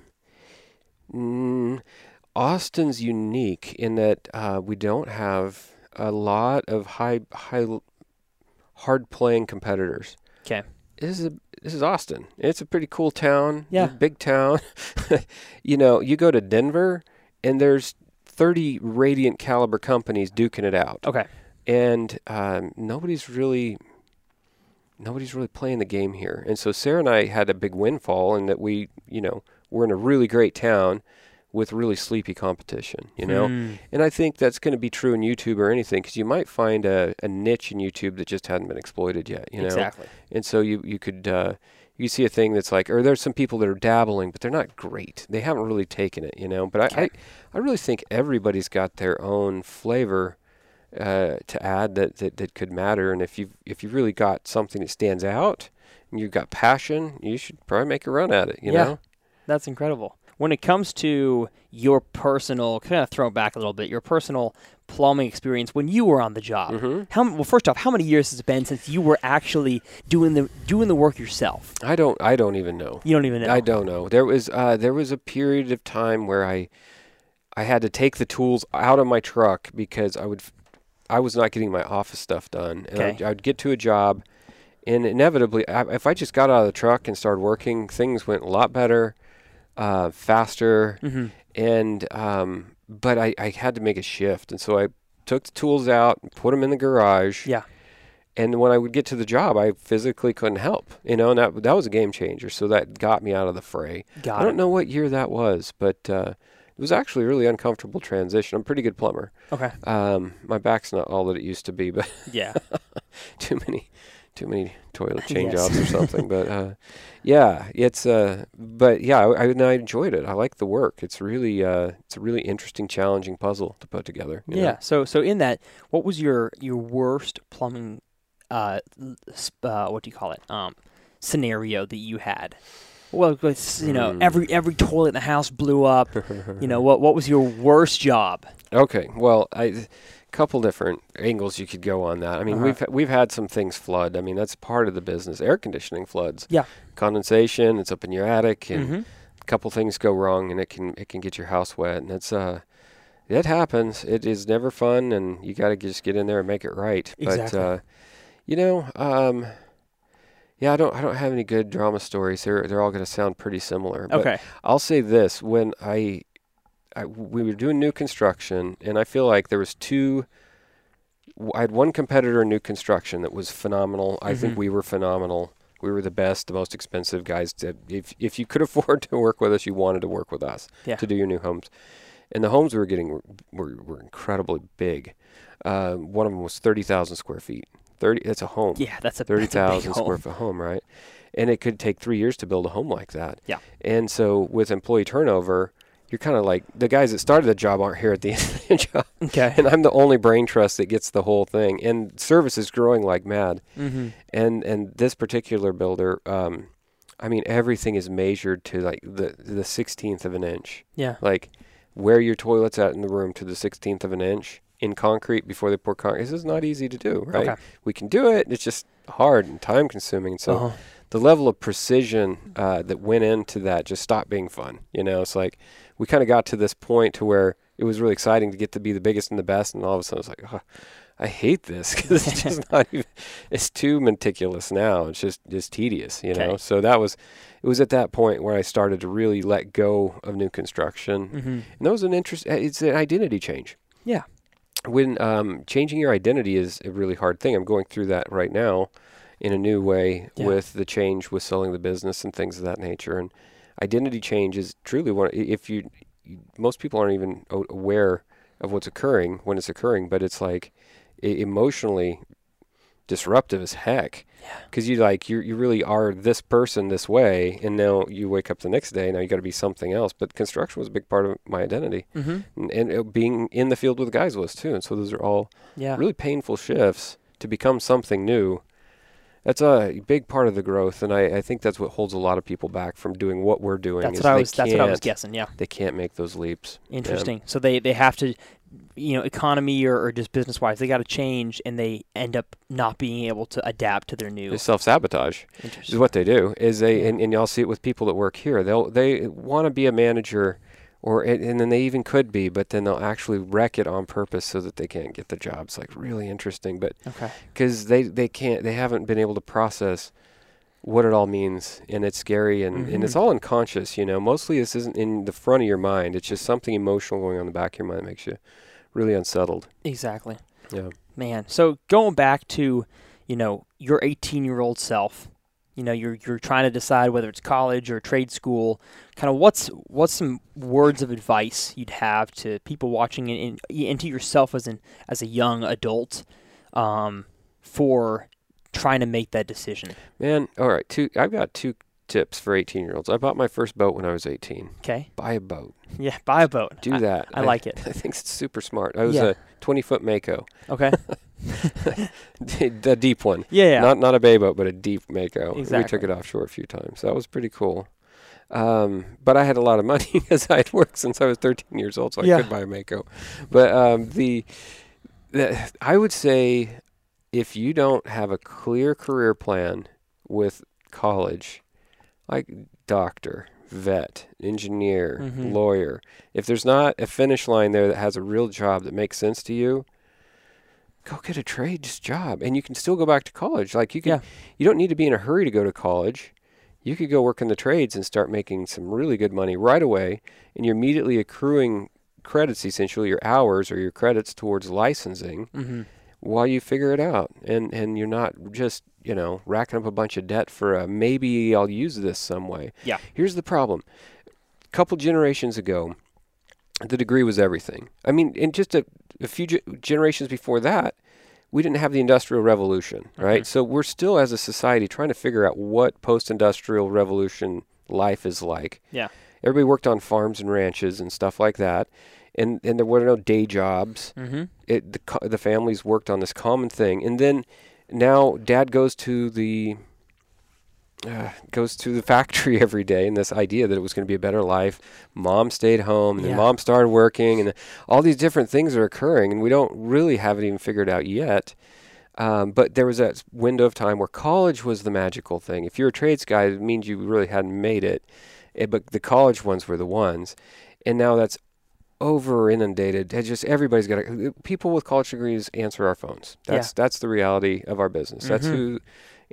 mm, Austin's unique in that uh, we don't have a lot of high high hard playing competitors. Okay. This is a, this is Austin. It's a pretty cool town. Yeah. Big town. [laughs] you know, you go to Denver and there's 30 radiant caliber companies duking it out. Okay. And um, nobody's really nobody's really playing the game here. And so Sarah and I had a big windfall in that we, you know, we're in a really great town with really sleepy competition, you know? Hmm. And I think that's going to be true in YouTube or anything because you might find a, a niche in YouTube that just hadn't been exploited yet, you know? Exactly. And so you, you could, uh, you see a thing that's like, or there's some people that are dabbling, but they're not great. They haven't really taken it, you know? But I, I, I really think everybody's got their own flavor uh, to add that, that that could matter. And if you if you really got something that stands out and you've got passion, you should probably make a run at it. You Yeah. know. That's incredible. When it comes to your personal, kind of throw it back a little bit, your personal plumbing experience when you were on the job. Mm-hmm. How well? First off, how many years has it been since you were actually doing the doing the work yourself? I don't I don't even know. You don't even know. I don't know. There was uh, there was a period of time where I I had to take the tools out of my truck because I would I was not getting my office stuff done, and Okay. I'd, I'd get to a job, and inevitably, I, if I just got out of the truck and started working, things went a lot better, uh, faster, Mm-hmm. and um, but I, I had to make a shift, and so I took the tools out, and put them in the garage, Yeah. and when I would get to the job, I physically couldn't help. You know, and that that was a game changer. So that got me out of the fray. Got I don't it. know what year that was, but uh, it was actually a really uncomfortable transition. I'm a pretty good plumber. Okay. Um, my back's not all that it used to be, but Yeah. [laughs] too many, too many toilet [laughs] change Yes. jobs or something. but [laughs] uh, yeah, it's uh, but yeah, I, I, I enjoyed it. I like the work. It's really uh, it's a really interesting, challenging puzzle to put together. you know? yeah. So so in that, what was your your worst plumbing, uh, uh what do you call it? Um, scenario that you had. Well, you know, Hmm. every every toilet in the house blew up. [laughs] you know, what what was your worst job? Okay, well, I couple different angles you could go on that. I mean, Uh-huh. we've we've had some things flood. I mean, that's part of the business. Air conditioning floods. Yeah. Condensation. It's up in your attic, and Mhm. a couple things go wrong, and it can it can get your house wet, and it's uh. It happens. It is never fun, and you got to just get in there and make it right. Exactly. But uh, you know, um, yeah, I don't. I don't have any good drama stories. They're they're all going to sound pretty similar. But Okay. I'll say this: when I, I, we were doing new construction, and I feel like there was two. I had one competitor in new construction that was phenomenal. I think Mhm. we were phenomenal. We were the best, the most expensive guys. To, if if you could [laughs] afford to work with us, you wanted to work with us Yeah. to do your new homes. And the homes we were getting were were, were incredibly big. Uh, one of them was thirty thousand square feet. Thirty. That's a home Yeah, that's a thirty that's a big thousand square foot home, right? And it could take three years to build a home like that. Yeah. And so with employee turnover, you're kind of like the guys that started the job aren't here at the [laughs] end of the job, Okay. and I'm the only brain trust that gets the whole thing. And service is growing like mad. Mm-hmm. And and this particular builder, um, I mean, everything is measured to like the the sixteenth of an inch, Yeah. like where your toilet's at in the room to the sixteenth of an inch in concrete before they pour concrete. This is not easy to do, right? Okay. We can do it. It's just hard and time consuming. So Uh-huh. The level of precision uh, that went into that just stopped being fun. You know, it's like we kind of got to this point to where it was really exciting to get to be the biggest and the best, and all of a sudden it's like, oh, I hate this [laughs] because it's [laughs] just not even. It's too meticulous now. It's just just tedious, you know. Okay. So that was, it was at that point where I started to really let go of new construction, Mm-hmm. and that was an interest. It's an identity change. Yeah. When um, changing your identity is a really hard thing. I'm going through that right now, in a new way Yeah. with the change with selling the business and things of that nature. And identity change is truly one. If you, most people aren't even aware of what's occurring when it's occurring, but it's like emotionally disruptive as heck. Because you like you you really are this person this way, and now you wake up the next day. Now you got to be something else. But construction was a big part of my identity, Mm-hmm. and, and it, being in the field with guys was too. And so those are all Yeah. really painful shifts to become something new. That's a big part of the growth, and I, I think that's what holds a lot of people back from doing what we're doing. That's what I was. That's what I was guessing. Yeah. They can't make those leaps. Yeah. Interesting. So they they have to, you know, economy or, or just business wise, they got to change, and they end up not being able to adapt to their new. Self sabotage. is what they do is they Yeah. and, and y'all see it with people that work here they'll they want to be a manager or and, and then they even could be but then they'll actually wreck it on purpose so that they can't get the jobs. like really interesting but Okay. because they they can't they haven't been able to process what it all means and it's scary and, and it's Mhm. all unconscious you know mostly this isn't in the front of your mind it's just something emotional going on in the back of your mind that makes you really unsettled Exactly. yeah Man. So going back to, you know, your 18 year old self. You know, you're you're trying to decide whether it's college or trade school. Kind of what's what's some words of advice you'd have to people watching and, and, to yourself as an as a young adult, um, for trying to make that decision. man all right two i've got two tips for 18 year olds i bought my first boat when i was 18 Okay. buy a boat Yeah. Buy a boat. do I- that. I like it. I think it's super smart. I was Yeah. a 20 foot Mako, Okay. [laughs] the deep one. Yeah. yeah. Not not a bay boat, but a deep Mako. We took it offshore a few times. That was pretty cool. Um, but I had a lot of money [laughs] because I had worked since I was 13 years old, so I could buy a Mako. But um, the, the I would say if you don't have a clear career plan with college, like doctor, vet, engineer, Mhm. lawyer, if there's not a finish line there that has a real job that makes sense to you, go get a trades job and you can still go back to college. Like you can Yeah. you don't need to be in a hurry to go to college. You could go work in the trades and start making some really good money right away and you're immediately accruing credits essentially your hours or your credits towards licensing Mm-hmm. While you figure it out and and you're not just you know racking up a bunch of debt for a maybe I'll use this some way. Yeah. Here's the problem. A couple generations ago, the degree was everything. I mean, in just a, a few ge- generations before that, we didn't have the industrial revolution, mm-hmm. right? So we're still as a society trying to figure out what post-industrial revolution life is like. Yeah. Everybody worked on farms and ranches and stuff like that. And, and there were no day jobs Mm-hmm. it the the families worked on this common thing, and then now dad goes to the uh, goes to the [laughs] factory every day, and this idea that it was going to be a better life. Mom stayed home, and Yeah. then mom started working, and all these different things are occurring, and we don't really have it even figured out yet. Um, but there was that window of time where college was the magical thing. If you're a trades guy, it means you really hadn't made it. Eh, but the college ones were the ones, and now that's over inundated. Just everybody's got people with college degrees answer our phones. That's that's the reality of our business. That's Mhm. who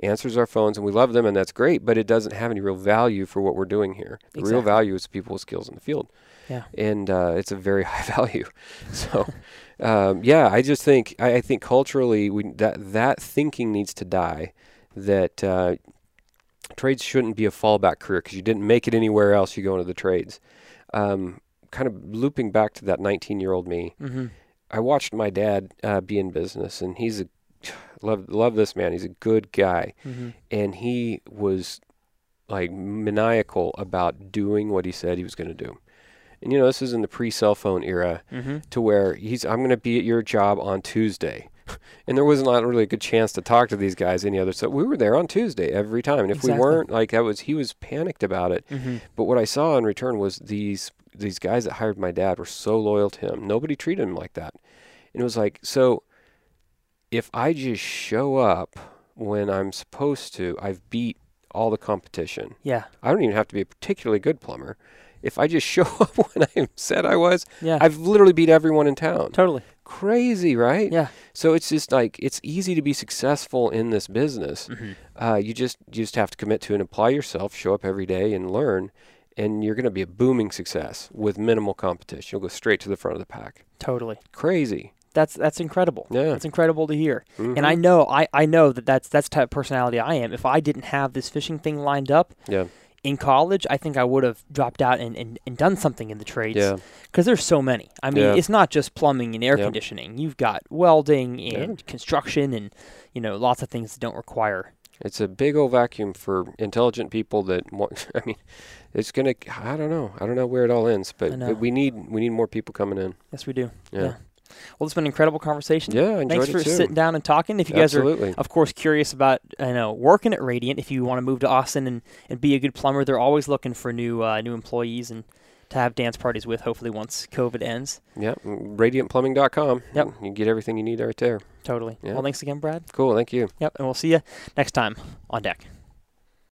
answers our phones, and we love them, and that's great. But it doesn't have any real value for what we're doing here. The real value is people with skills in the field, Yeah. and uh, it's a very [laughs] high value. So, um, yeah, I just think I, I think culturally we that that thinking needs to die. That uh, trades shouldn't be a fallback career because you didn't make it anywhere else. You go into the trades. Um, kind of looping back to that 19 year old me, Mm-hmm. I watched my dad uh, be in business, and he's a [sighs] love love this man. He's a good guy, Mm-hmm. and he was like maniacal about doing what he said he was going to do. And you know, this is in the pre-cell phone era, Mm-hmm. to where he's I'm going to be at your job on Tuesday. [laughs] And there was not really a good chance to talk to these guys any other. So we were there on Tuesday every time. And if Exactly. we weren't, like that was, he was panicked about it. Mm-hmm. But what I saw in return was these these guys that hired my dad were so loyal to him. Nobody treated him like that. And it was like, so if I just show up when I'm supposed to, I've beat all the competition. Yeah. I don't even have to be a particularly good plumber. If I just [laughs] show up when I said I was, Yeah. I've literally beat everyone in town. totally. crazy, right? Yeah. So it's just like it's easy to be successful in this business. Mm-hmm. Uh, you just you just have to commit to and apply yourself, show up every day and learn, and you're going to be a booming success with minimal competition. You'll go straight to the front of the pack. Totally. Crazy. That's that's incredible. Yeah. That's incredible to hear. And Mhm. I know I, I know that that's that's the type of personality I am. If I didn't have this fishing thing lined up Yeah. in college, I think I would have dropped out and, and, and done something in the trades. Yeah. Because there's so many. I mean, Yeah. it's not just plumbing and air conditioning. You've got welding and construction and you know lots of things that don't require. It's a big old vacuum for intelligent people that want. [laughs] I mean, it's gonna. I don't know. I don't know where it all ends, but, but we need we need more people coming in. Yes, we do. Yeah. Well, it's been an incredible conversation. Yeah, I enjoyed Thanks for sitting down and talking. If you guys are, of course, curious about you know working at Radiant, if you want to move to Austin and, and be a good plumber, they're always looking for new uh, new employees and to have dance parties with. Hopefully, once COVID ends. Yeah, radiantplumbing.com. Yep. You get everything you need right there. Totally. Yeah. Well, thanks again, Brad. Cool. Thank you. Yep, and we'll see you next time on deck.